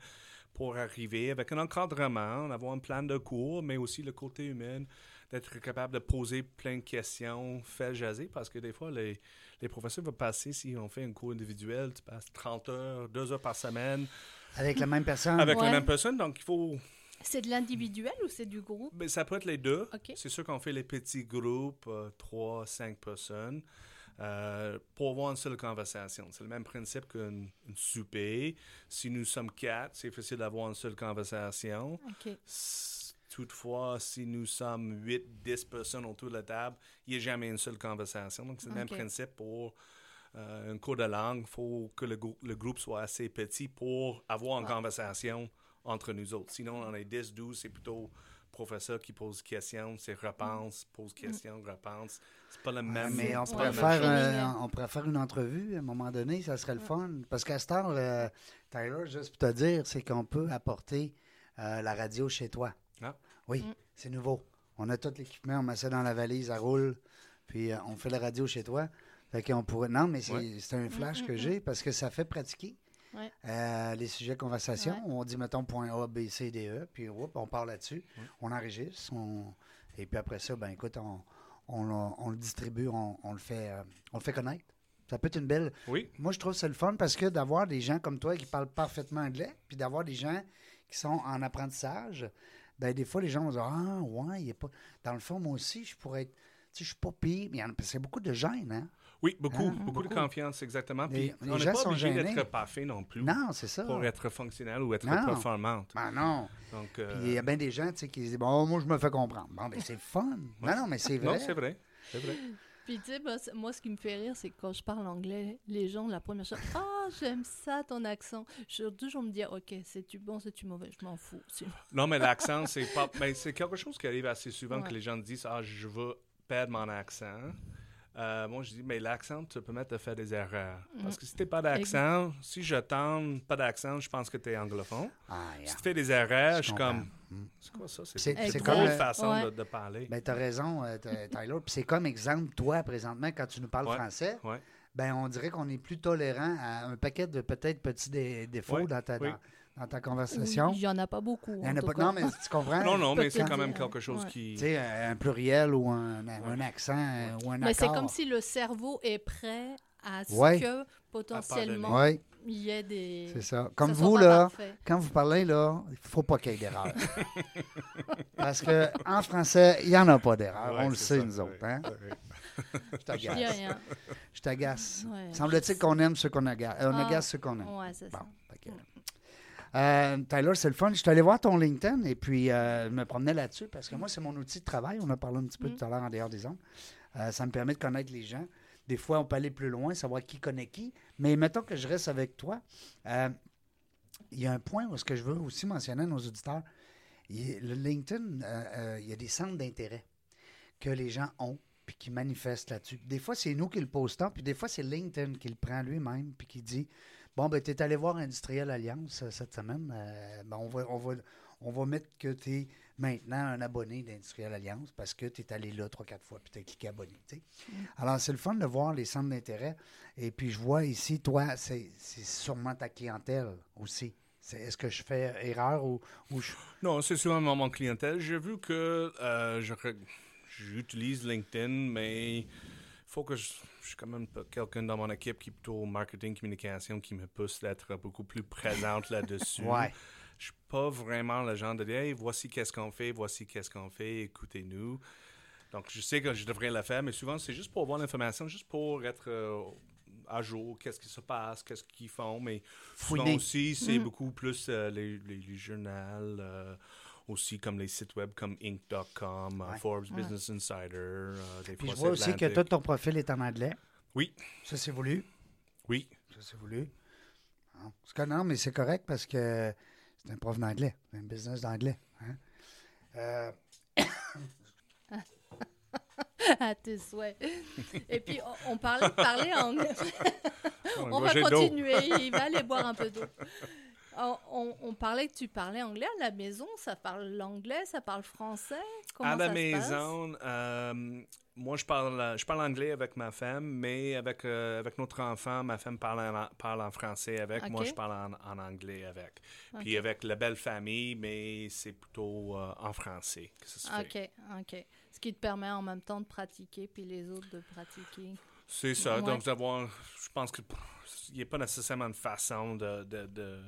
C: pour arriver avec un encadrement, avoir un plan de cours, mais aussi le côté humain, d'être capable de poser plein de questions, faire jaser, parce que des fois, les, les professeurs vont passer, si on fait un cours individuel, tu passes 30 heures, 2 heures par semaine
A: Avec la même personne.
C: avec la même personne, donc il faut
B: C'est de l'individuel ou c'est du groupe?
C: Ben, ça peut être les deux. C'est sûr qu'on fait les petits groupes, euh, trois, cinq personnes, euh, pour avoir une seule conversation. C'est le même principe qu'un une souper. Si nous sommes quatre, c'est facile d'avoir une seule conversation.
B: Ok.
C: Toutefois, si nous sommes 8, 10 personnes autour de la table, il n'y a jamais une seule conversation. Donc, c'est le même principe pour euh, un cours de langue. Il faut que le, grou- le groupe soit assez petit pour avoir une conversation entre nous autres. Sinon, on est 10, 12, c'est plutôt professeur qui pose questions, c'est repense, pose question, repense. C'est pas le
A: Ouais,
C: même.
A: mais on
B: Ouais,
A: pourrait, faire, euh, on pourrait faire une entrevue à un moment donné, ça serait le fun. Parce qu'à cette heure, euh, Tyler, juste pour te dire, c'est qu'on peut apporter euh, la radio chez toi.
C: Ah.
A: Oui,
B: Mm.
A: c'est nouveau. On a tout l'équipement, on met ça dans la valise, ça roule, puis euh, on fait la radio chez toi. Fait qu'on pourrait. Non, mais c'est
C: Ouais.
A: un flash
B: Mm,
A: que
B: mm,
A: j'ai parce que ça fait pratiquer.
B: Ouais.
A: euh, les sujets de conversation.
B: Ouais.
A: On dit, mettons, point A, B, C, D, E, puis whoop, on part là-dessus.
C: Ouais.
A: On enregistre. on- Et puis après ça, ben écoute, on, on, le- on le distribue, on, on le fait, euh, on le fait connaître. Ça peut être une belle.
C: Oui,
A: Moi, je trouve que c'est le fun parce que d'avoir des gens comme toi qui parlent parfaitement anglais, puis d'avoir des gens qui sont en apprentissage, ben des fois, les gens vont dire Ah, ouais, il est pas. Dans le fond, moi aussi, je pourrais être. Tu sais, je suis pas pire. Mais il y en a- c'est beaucoup de gêne, hein?
C: oui, beaucoup,
A: Hein?
C: beaucoup, de confiance, exactement. Puis
A: les
C: on n'est pas obligé d'être parfait non plus
A: Non, c'est ça.
C: pour être fonctionnel ou être
A: Non.
C: performante.
A: Ben non.
C: Donc,
A: Puis
C: euh,
A: il y a bien des gens tu sais, qui disent Bon, moi, je me fais comprendre. Bon, ben c'est fun. Non, non, mais c'est
C: non,
A: vrai.
C: c'est vrai. C'est vrai.
B: Puis tu sais, moi, moi, ce qui me fait rire, c'est que quand je parle anglais, les gens, la première chose, ah, j'aime ça, ton accent. Je vais toujours me dire, ok, c'est-tu bon, c'est-tu mauvais, je m'en fous.
C: Non, mais l'accent, c'est pas. Mais c'est quelque chose qui arrive assez souvent que les gens disent Ah, je veux perdre mon accent. Euh, moi, je dis Mais l'accent te permet de faire des erreurs. Parce que si t'es pas d'accent, si je tente pas d'accent, je pense que tu es anglophone.
A: Ah, yeah.
C: Si tu fais des erreurs, je,
A: Je
C: suis comme
A: Mm.
C: C'est quoi ça? C'est une
B: comme
C: drôle
A: le-
C: façon
B: Ouais.
C: de, de parler.
A: Ben, t'as raison, euh, t'as- [laughs] Tyler. Puis c'est comme exemple, toi, présentement, quand tu nous parles
C: Ouais.
A: français,
C: Ouais.
A: ben on dirait qu'on est plus tolérant à un paquet de peut-être petits dé- défauts dans, ta,
C: oui.
A: Dans, ta conversation.
B: Il n'y en a pas beaucoup.
A: Il y en a pas, non, mais tu comprends? [laughs]
C: Non, non, mais c'est quand même quelque chose
B: ouais.
C: qui.
A: Tu sais, un, pluriel ou un, un accent euh, ou un
B: Mais c'est comme si le cerveau est prêt à ce
A: Ouais.
B: que potentiellement
A: Oui,
B: il y ait des.
A: c'est ça. Comme
B: ça
A: vous, là,
B: parfait.
A: quand vous parlez, là, il ne faut pas qu'il y ait d'erreur. [laughs] Parce qu'en français, il n'y en a pas d'erreur.
C: Ouais,
A: On le sait,
C: ça,
A: nous
C: ouais.
A: autres. Hein? Je t'agace. Je t'agace.
B: Ouais.
A: Semble-t-il qu'on aime ceux qu'on agace. Euh, on
B: Ah.
A: agace ceux qu'on aime.
B: Ouais, c'est
A: Bon,
B: ça.
A: Euh, Tyler, c'est le fun. Je suis allé voir ton LinkedIn et puis euh, je me promenais là-dessus parce que moi, c'est mon outil de travail. On a parlé un petit peu
B: Mm.
A: tout à l'heure en dehors des ondes. Euh, ça me permet de connaître les gens. Des fois, on peut aller plus loin, savoir qui connaît qui. Mais mettons que je reste avec toi. euh, il y a un point où ce que je veux aussi mentionner à nos auditeurs. Il le LinkedIn, euh, euh, il y a des centres d'intérêt que les gens ont puis qui manifestent là-dessus. Des fois, c'est nous qui le postons, puis des fois, c'est LinkedIn qui le prend lui-même puis qui dit Bon, ben, tu es allé voir Industriel Alliance euh, cette semaine. Euh, ben, on, va, on, va, on va mettre que tu es maintenant un abonné d'Industriel Alliance parce que tu es allé là trois, quatre fois puis tu as cliqué abonné. tu sais. Alors, c'est le fun de voir les centres d'intérêt. Et puis, je vois ici, toi, c'est c'est sûrement ta clientèle aussi. C'est- Est-ce que je fais erreur ou, ou je. [laughs]
C: Non, c'est souvent mon, clientèle. J'ai vu que euh, j'utilise LinkedIn, mais il faut que je, je suis quand même quelqu'un dans mon équipe qui est plutôt marketing, communication, qui me pousse d'être beaucoup plus présente là-dessus. [laughs]
A: Ouais.
C: Je suis pas vraiment le genre de dire, hey, voici qu'est-ce qu'on fait, voici qu'est-ce qu'on fait, écoutez-nous. Donc, je sais que je devrais le faire, mais souvent, c'est juste pour avoir l'information, juste pour être euh, à jour, qu'est-ce qui se passe, qu'est-ce qu'ils font. Mais souvent aussi, c'est beaucoup plus euh, les, les, les journaux, euh, aussi comme les sites web comme Inc.com, euh,
A: Ouais.
C: Forbes
B: Ouais.
C: Business Insider. euh, des
A: Puis je vois aussi que tout ton profil est en anglais.
C: Oui,
A: Ça, c'est voulu.
C: oui.
A: Ça, c'est voulu. Non, c'est que- non, mais c'est correct parce que c'est un prof d'anglais, un business d'anglais. hein? Euh, [laughs]
B: à tes souhaits. Et puis, on, on parlait de parler anglais. On va continuer. Il va aller boire un peu d'eau. On, on- parlait que tu parlais anglais à la maison. Ça parle l'anglais, ça parle français? Comment
C: à la
B: ça se passe?
C: maison, euh, moi, je parle, je parle anglais avec ma femme, mais avec, euh, avec notre enfant, ma femme parle en, parle en français avec. Moi, je parle en, en anglais avec. Puis avec la belle famille, mais c'est plutôt euh, en français que ça se fait.
B: Ok, ok. Ce qui te permet en même temps de pratiquer, puis les autres de pratiquer.
C: C'est ça.
B: Ouais.
C: Donc, d'avoir, je pense qu'il n'y a pas nécessairement une façon de, de- de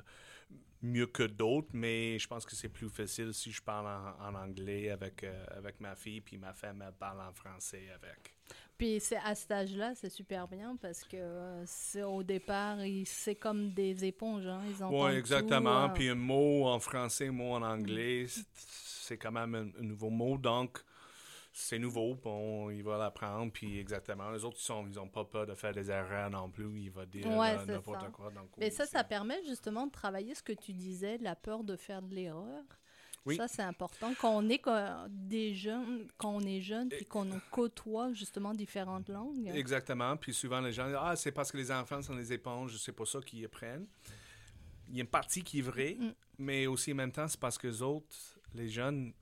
C: mieux que d'autres, mais je pense que c'est plus facile si je parle en, en anglais avec, euh, avec ma fille, puis ma femme elle parle en français avec.
B: Puis c'est à cet âge-là, c'est super bien parce que euh, c'est au départ, c'est comme des éponges, hein, ils entendent
C: Oui, exactement.
B: tout, euh,
C: Puis un mot en français, un mot en anglais, c'est- c'est quand même un, un nouveau mot. Donc, c'est nouveau. Bon, il va l'apprendre. Puis exactement. Les autres, ils sont, ils ont pas peur de faire des erreurs non plus. Il va dire
B: Ouais,
C: euh, n'importe quoi. Donc,
B: Mais ça, ça permet justement de travailler ce que tu disais, la peur de faire de l'erreur.
C: Oui.
B: Ça, c'est important. Quand on est des jeunes, quand on est jeune, puis qu'on côtoie justement différentes langues.
C: Exactement. Puis souvent, les gens disent Ah, c'est parce que les enfants sont des éponges, c'est pas ça qu'ils apprennent. Il y a une partie qui est vraie,
B: Mm.
C: mais aussi en même temps, c'est parce que les autres, les jeunes,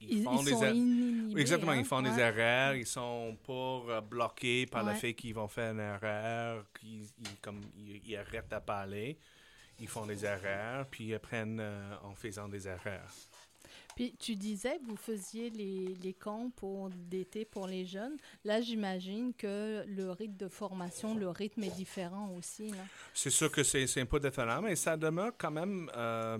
C: ils,
B: Ils,
C: font
B: ils
C: des
B: sont inhibés,
C: Exactement,
B: hein?
C: ils font des erreurs, ils sont pas euh, bloqués par le
B: Ouais.
C: fait qu'ils vont faire une erreur, qu'ils ils, comme, ils, arrêtent à parler. Ils font des erreurs, puis ils apprennent euh, en faisant des erreurs.
B: Puis tu disais que vous faisiez les, les camps pour d'été pour les jeunes. Là, j'imagine que le rythme de formation, le rythme est différent aussi.
C: C'est sûr que c'est c'est un peu différent, mais ça demeure quand même, euh,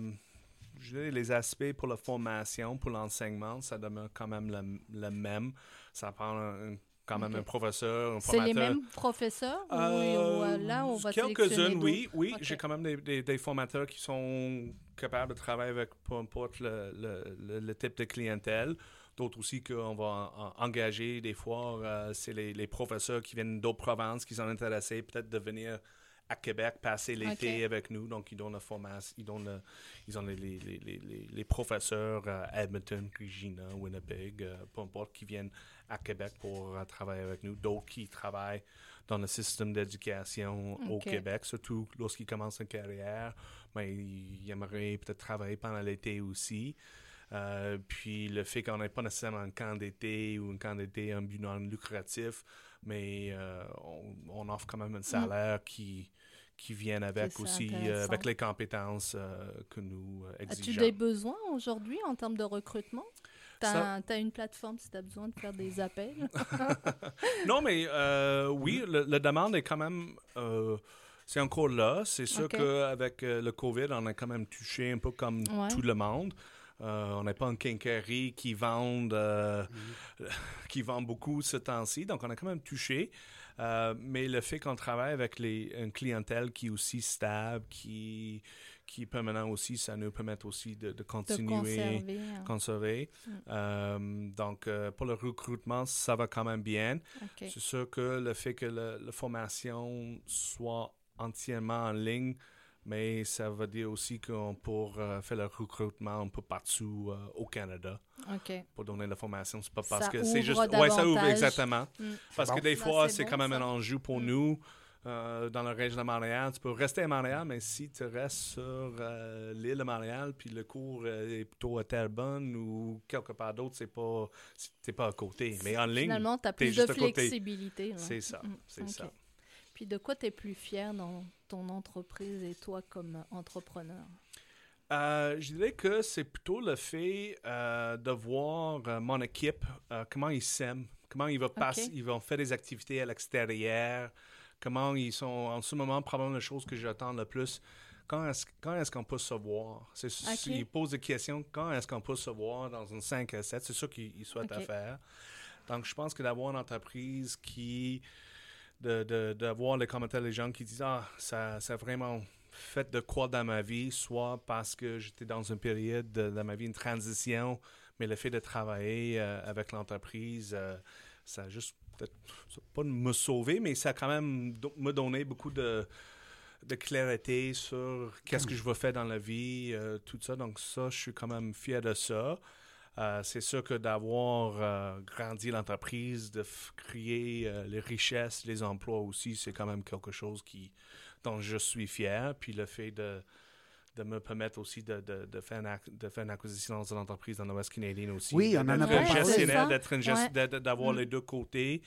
C: je dirais, les aspects pour la formation, pour l'enseignement, ça demeure quand même le, le même. Ça prend un- quand même un professeur, un
B: C'est les
C: formateur.
B: mêmes professeurs
C: Euh,
B: ou, euh, là, on va d'autres?
C: oui. Oui, j'ai quand même des, des- des formateurs qui sont capables de travailler avec peu importe le, le- le- le type de clientèle. D'autres aussi qu'on va en- en- engager des fois, euh, c'est les, les professeurs qui viennent d'autres provinces qui sont intéressés peut-être de venir à Québec passer l'été avec nous. Donc, ils donnent la formation, ils, donnent le- ils ont les, les, les, les, les- les professeurs à Edmonton, Regina, Winnipeg, euh, peu importe, qui viennent à Québec pour euh, travailler avec nous. D'autres qui travaillent dans le système d'éducation au. Québec, surtout lorsqu'ils commencent une carrière, mais ils aimeraient peut-être travailler pendant l'été aussi. Euh, puis le fait qu'on n'ait pas nécessairement un camp d'été ou un camp d'été un but non lucratif, mais euh, on, on offre quand même un salaire qui, qui viennent avec aussi, euh, avec les compétences euh, que nous euh,
B: As-tu
C: exigeons.
B: des besoins aujourd'hui en termes de recrutement? Tu
C: Ça-
B: as, une plateforme si tu as besoin de faire des appels? [laughs]
C: Non, mais oui, le- la demande est quand même. c'est encore là. C'est sûr qu'avec le COVID, on a quand même touché un peu comme
B: Ouais.
C: tout le monde. Euh, on n'est pas une quincaillerie qui vend, euh, [laughs] qui vend beaucoup ce temps-ci, donc on a quand même touché. Euh, mais le fait qu'on travaille avec les, une clientèle qui est aussi stable, qui, qui est permanent aussi, ça nous permet aussi de, de
B: de
C: continuer
B: conserver hein.
C: conserver.
B: Mm.
C: Donc, pour le recrutement, ça va quand même bien. C'est sûr que le fait que le- la formation soit entièrement en ligne, mais ça veut dire aussi qu'on peut euh, faire le recrutement un peu partout euh, au Canada
B: Ok.
C: pour donner la formation. C'est pas parce
B: Ça
C: que c'est juste. Ouais, ça ouvre
B: davantage.
C: exactement.
B: Mm.
C: Parce
A: Bon.
C: que des fois,
B: c'est bon,
C: quand même
B: ça.
C: un enjeu pour
B: Mm.
C: nous. euh, dans la région de Montréal, tu peux rester à Montréal, mais si tu restes sur euh, l'île de Montréal, puis le cours euh, est plutôt à Terrebonne ou quelque part d'autre, c'est pas, c'est pas à côté. Mais en ligne,
B: Finalement, tu as plus de flexibilité. ouais.
C: c'est ça,
B: Mm,
C: c'est ça.
B: Puis de quoi tu es plus fier dans ton entreprise et toi comme entrepreneur?
C: Euh, je dirais que c'est plutôt le fait euh, de voir euh, mon équipe, comment ils s'aiment, comment ils vont, passer, ils vont faire des activités à l'extérieur, comment ils sont en ce moment, probablement la chose que j'attends le plus. Quand est-ce, quand est-ce qu'on peut se voir? C'est,
B: Ok.
C: Ils posent des questions, quand est-ce qu'on peut se voir dans une 5 à 7? C'est ça qu'ils ils souhaitent faire. Donc, je pense que d'avoir une entreprise qui... de, de, d'avoir les commentaires des gens qui disent Ah, ça, a vraiment fait de quoi dans ma vie, soit parce que j'étais dans une période de, dans ma vie, une transition, mais le fait de travailler euh, avec l'entreprise, euh, ça a juste peut-être pas me sauver, mais ça a quand même me donné beaucoup de, de clarté sur qu'est-ce que je veux faire dans la vie, euh, tout ça. Donc ça, je suis quand même fier de ça. Euh, c'est sûr que d'avoir euh, grandi l'entreprise, de créer euh, les richesses, les emplois aussi, c'est quand même quelque chose qui, dont je suis fier. Puis le fait de, de me permettre aussi de, de, de faire, une, de faire une acquisition dans une entreprise dans l'Ouest canadien aussi.
A: Oui, on en a parlé.
C: gestionnaire, d'être
B: Ouais.
C: d'avoir
B: Mm.
C: les deux côtés.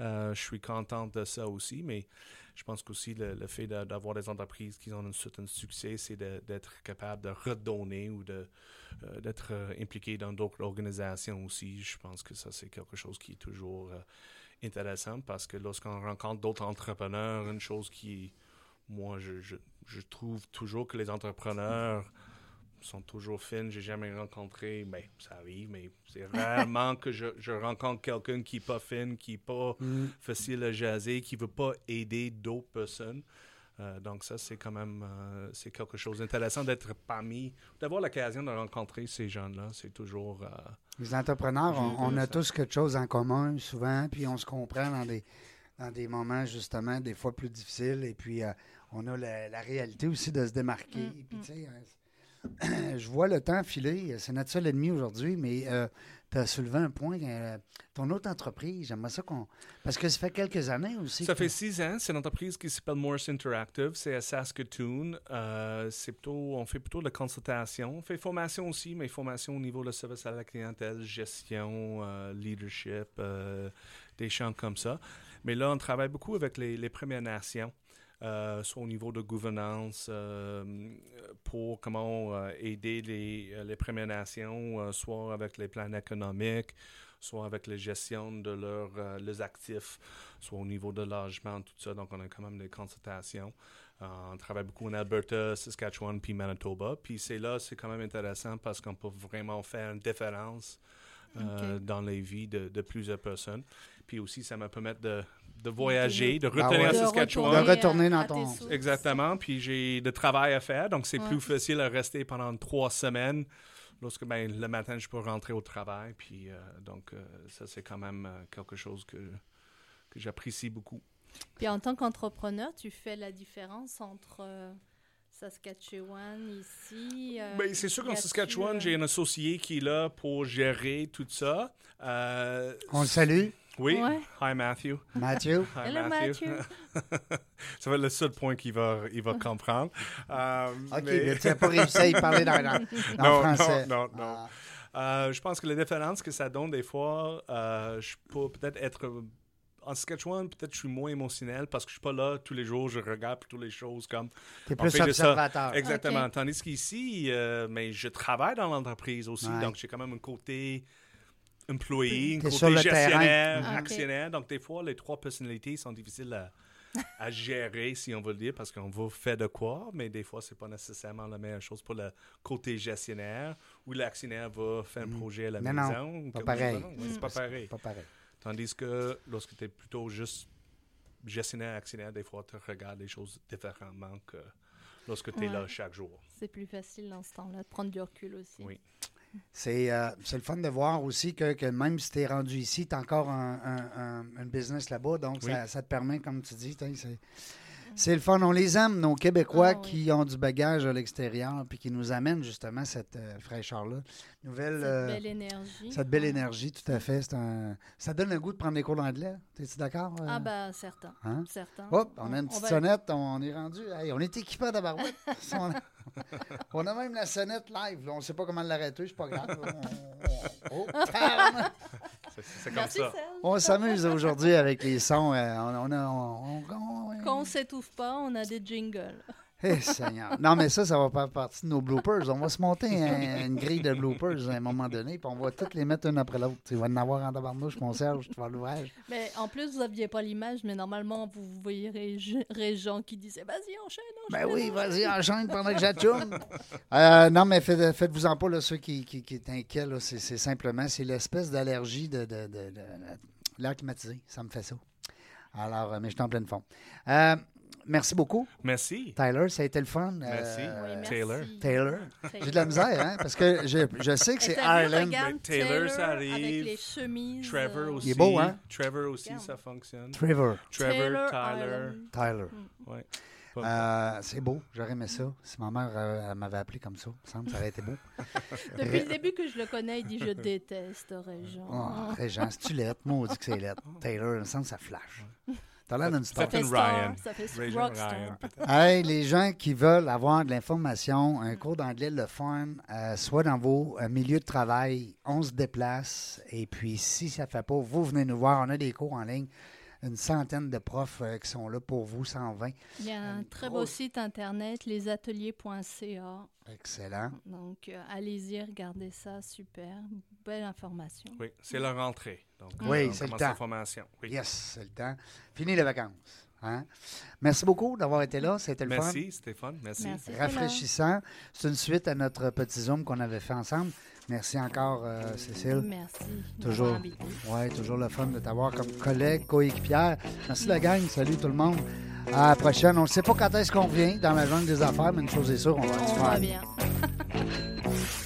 C: Euh, je suis contente de ça aussi, mais je pense qu'aussi le, fait d'avoir des entreprises qui ont un certain succès, c'est d'être capable de redonner ou euh, d'être euh, impliqué dans d'autres organisations aussi. Je pense que ça, c'est quelque chose qui est toujours euh, intéressant parce que lorsqu'on rencontre d'autres entrepreneurs, une chose qui, moi, je, je trouve toujours que les entrepreneurs sont toujours fines. J'ai jamais rencontré, ben, ça arrive, mais c'est rarement que je, je rencontre quelqu'un qui n'est pas fine, qui n'est pas
A: Mm.
C: facile à jaser, qui veut pas aider d'autres personnes. Euh, donc ça, c'est quand même euh, c'est quelque chose d'intéressant d'être parmi, d'avoir l'occasion de rencontrer ces gens-là. C'est toujours... euh,
A: Les entrepreneurs, on, on a
C: ça.
A: tous quelque chose en commun souvent, puis on se comprend dans des, dans des moments justement des fois plus difficiles, et puis euh, on a la, la réalité aussi de se démarquer.
B: Mm,
A: Puis, [clears throat] je vois le temps filer, c'est notre seul ennemi aujourd'hui, mais tu as soulevé un point. euh, ton autre entreprise, j'aimerais ça qu'on. Parce que ça fait quelques années aussi.
C: Ça
A: que-
C: fait six ans. C'est une entreprise qui s'appelle Morse Interactive. C'est à Saskatoon. Euh, c'est plutôt, on fait plutôt de la consultation. On fait formation aussi, mais formation au niveau de service à la clientèle, gestion, euh, leadership, euh, des champs comme ça. Mais là, on travaille beaucoup avec les, les Premières Nations. Euh, soit au niveau de gouvernance, euh, pour comment euh, aider les, les Premières Nations, soit avec les plans économiques, soit avec la gestion de leurs actifs, soit au niveau de logement, tout ça. Donc, on a quand même des consultations. On travaille beaucoup en Alberta, Saskatchewan, puis Manitoba. Puis c'est là, c'est quand même intéressant parce qu'on peut vraiment faire une différence euh, dans les vies de, de plusieurs personnes. Puis aussi, ça me permet de, de voyager, de
A: Ah
C: retourner
A: ouais.
C: à Saskatchewan.
A: De retourner dans ton-.
C: Exactement. Puis j'ai de travail à faire, donc c'est
B: Ouais.
C: plus facile à rester pendant trois semaines. Lorsque ben, le matin, je peux rentrer au travail. Puis euh, donc, euh, ça, c'est quand même euh, quelque chose que, que j'apprécie beaucoup.
B: Puis en tant qu'entrepreneur, tu fais la différence entre Saskatchewan ici. euh,
C: Ben, c'est sûr qu'en Saskatchewan, j'ai un associé qui est là pour gérer tout ça. Euh,
A: On le salue,
C: Oui.
B: Ouais.
C: Hi, Matthew. Hi,
B: Hello, Matthew. [laughs]
C: ça va être le seul point qu'il va, il va comprendre. Euh,
A: OK,
C: mais-
A: mais tu n'as pas réussi à y parler dans, dans, dans
C: Non,
A: français.
C: non, non, non.
A: Ah,
C: Euh, je pense que la différence que ça donne des fois, euh, je peux peut-être être en Saskatchewan, peut-être je suis moins émotionnel parce que je suis pas là tous les jours, je regarde toutes les choses comme.
A: T'es
C: on
A: plus
C: fait de ça.
A: observateur.
C: Exactement.
B: Ok.
C: Tandis qu'ici, euh, mais je travaille dans l'entreprise aussi,
A: Ouais.
C: donc j'ai quand même un côté employé, un côté
A: sur le terrain.
C: gestionnaire,
B: Ah,
C: actionnaire. Donc des fois, les trois personnalités sont difficiles à, à gérer, si on veut le dire, parce qu'on veut faire de quoi, mais des fois, c'est pas nécessairement la meilleure chose pour le côté gestionnaire, où l'actionnaire va faire un projet à la
A: Mais non,
C: maison.
A: pas pareil.
C: non, C'est pas pareil.
A: Pas pareil.
C: Tandis que lorsque tu es plutôt juste gestionnaire, actionnaire, des fois, tu regardes les choses différemment que lorsque tu es là chaque jour.
B: C'est plus facile dans ce temps-là de prendre du recul aussi.
C: Oui.
A: C'est euh, c'est le fun de voir aussi que, que même si tu es rendu ici, tu as encore un, un- un- un business là-bas. Donc,
C: Oui.
A: ça, ça te permet, comme tu dis, c'est. Le fun. On les aime, nos Québécois
B: Ah, oui.
A: qui ont du bagage à l'extérieur puis qui nous amènent justement cette euh, fraîcheur-là. Nouvelle.
B: Cette
A: euh,
B: belle énergie.
A: cette belle
B: Ouais.
A: énergie, tout à fait. Un- Ça donne le goût de prendre des cours d'anglais. Es-tu d'accord? euh?
B: Ah, bah, certain.
A: Hein?
B: certain.
A: Hop, on a une petite sonnette, on est rendu. Hey, on est équipé à barouette. on, a... [laughs] on a même la sonnette live. là. On ne sait pas comment l'arrêter, c'est pas grave. Oh.
C: C'est- C'est comme
B: Merci,
C: ça.
B: Serge.
A: On s'amuse aujourd'hui avec les sons. euh, on, on a. on- on- on-
B: Quand on s'étouffe pas, on a des jingles.
A: Eh, Seigneur. Non, mais ça, ça va faire partie de nos bloopers. On va se monter un- une grille de bloopers à un moment donné, puis on va toutes les mettre une après l'autre. Tu vas en avoir en tabarnouche, mon Serge, tu vas l'ouvrage.
B: Mais en plus, vous n'aviez pas l'image, mais normalement, vous voyez Régent qui disait Vas-y, enchaîne,
A: Ben
B: enchaîne.
A: oui, vas-y, enchaîne pendant que j'atchoune. Euh, non, mais faites- faites-vous-en pas, là, ceux qui, qui, qui là, c'est, simplement, c'est l'espèce d'allergie de, de, de- de- de l'air climatisé. Ça me fait ça. Alors, euh, mais je suis en pleine forme. Euh, merci beaucoup,
C: Merci.
A: Tyler. Ça a été le fun.
C: Merci.
A: Euh,
B: Oui, merci.
C: Taylor.
A: Taylor. J'ai de la misère, hein, parce que je, je sais que c'est Ireland.
B: regarde,
C: Taylor,
B: Taylor,
C: ça arrive.
B: Avec les chemises.
C: Trevor
B: euh,
C: aussi.
A: Il est beau, hein?
C: Trevor aussi,
B: Regarde.
C: ça fonctionne.
A: Trevor.
C: Trevor,
B: Taylor
C: Tyler.
A: Tyler.
C: Ouais.
A: Euh, c'est beau, j'aurais aimé ça. Si ma mère euh, m'avait appelé comme ça, me ça aurait été beau. [laughs]
B: Depuis le début que je le connais, il dit Je déteste Régent.
A: Oh, Régent, c'est-tu lettre? Moi, on dit que c'est lettre. Taylor, il me semble que ça flash. T'as l'air d'une star.
B: Ça fait
C: Ryan.
B: ça fait.
C: Ryan.
A: Hey, les gens qui veulent avoir de l'information, un cours d'anglais, le fun, euh, soit dans vos euh, milieux de travail, on se déplace. Et puis, si ça ne fait pas, vous venez nous voir. On a des cours en ligne. Une centaine de profs euh, qui sont là pour vous, 120.
B: Il y a un
A: Une
B: très
A: grosse-
B: beau site internet, lesateliers.ca.
A: Excellent.
B: Donc, euh, allez-y, regardez ça, super. Belle information.
C: Oui, c'est la rentrée. Donc,
A: Oui, c'est le temps.
C: formation. Oui.
A: Yes, c'est le temps. Fini les vacances. hein? Merci beaucoup d'avoir été là. C'était le fun.
C: Merci, Stéphane. Merci.
B: Merci.
A: Rafraîchissant. C'est une suite à notre petit Zoom qu'on avait fait ensemble. Merci encore, euh, Cécile.
B: Merci.
A: Toujours, ouais, toujours le fun de t'avoir comme collègue, coéquipière. Merci la gang. Salut tout le monde. À la prochaine. On ne sait pas quand est-ce qu'on vient dans la jungle des affaires, mais une chose est sûre, on va
B: on
A: faire.
B: Bien. [laughs]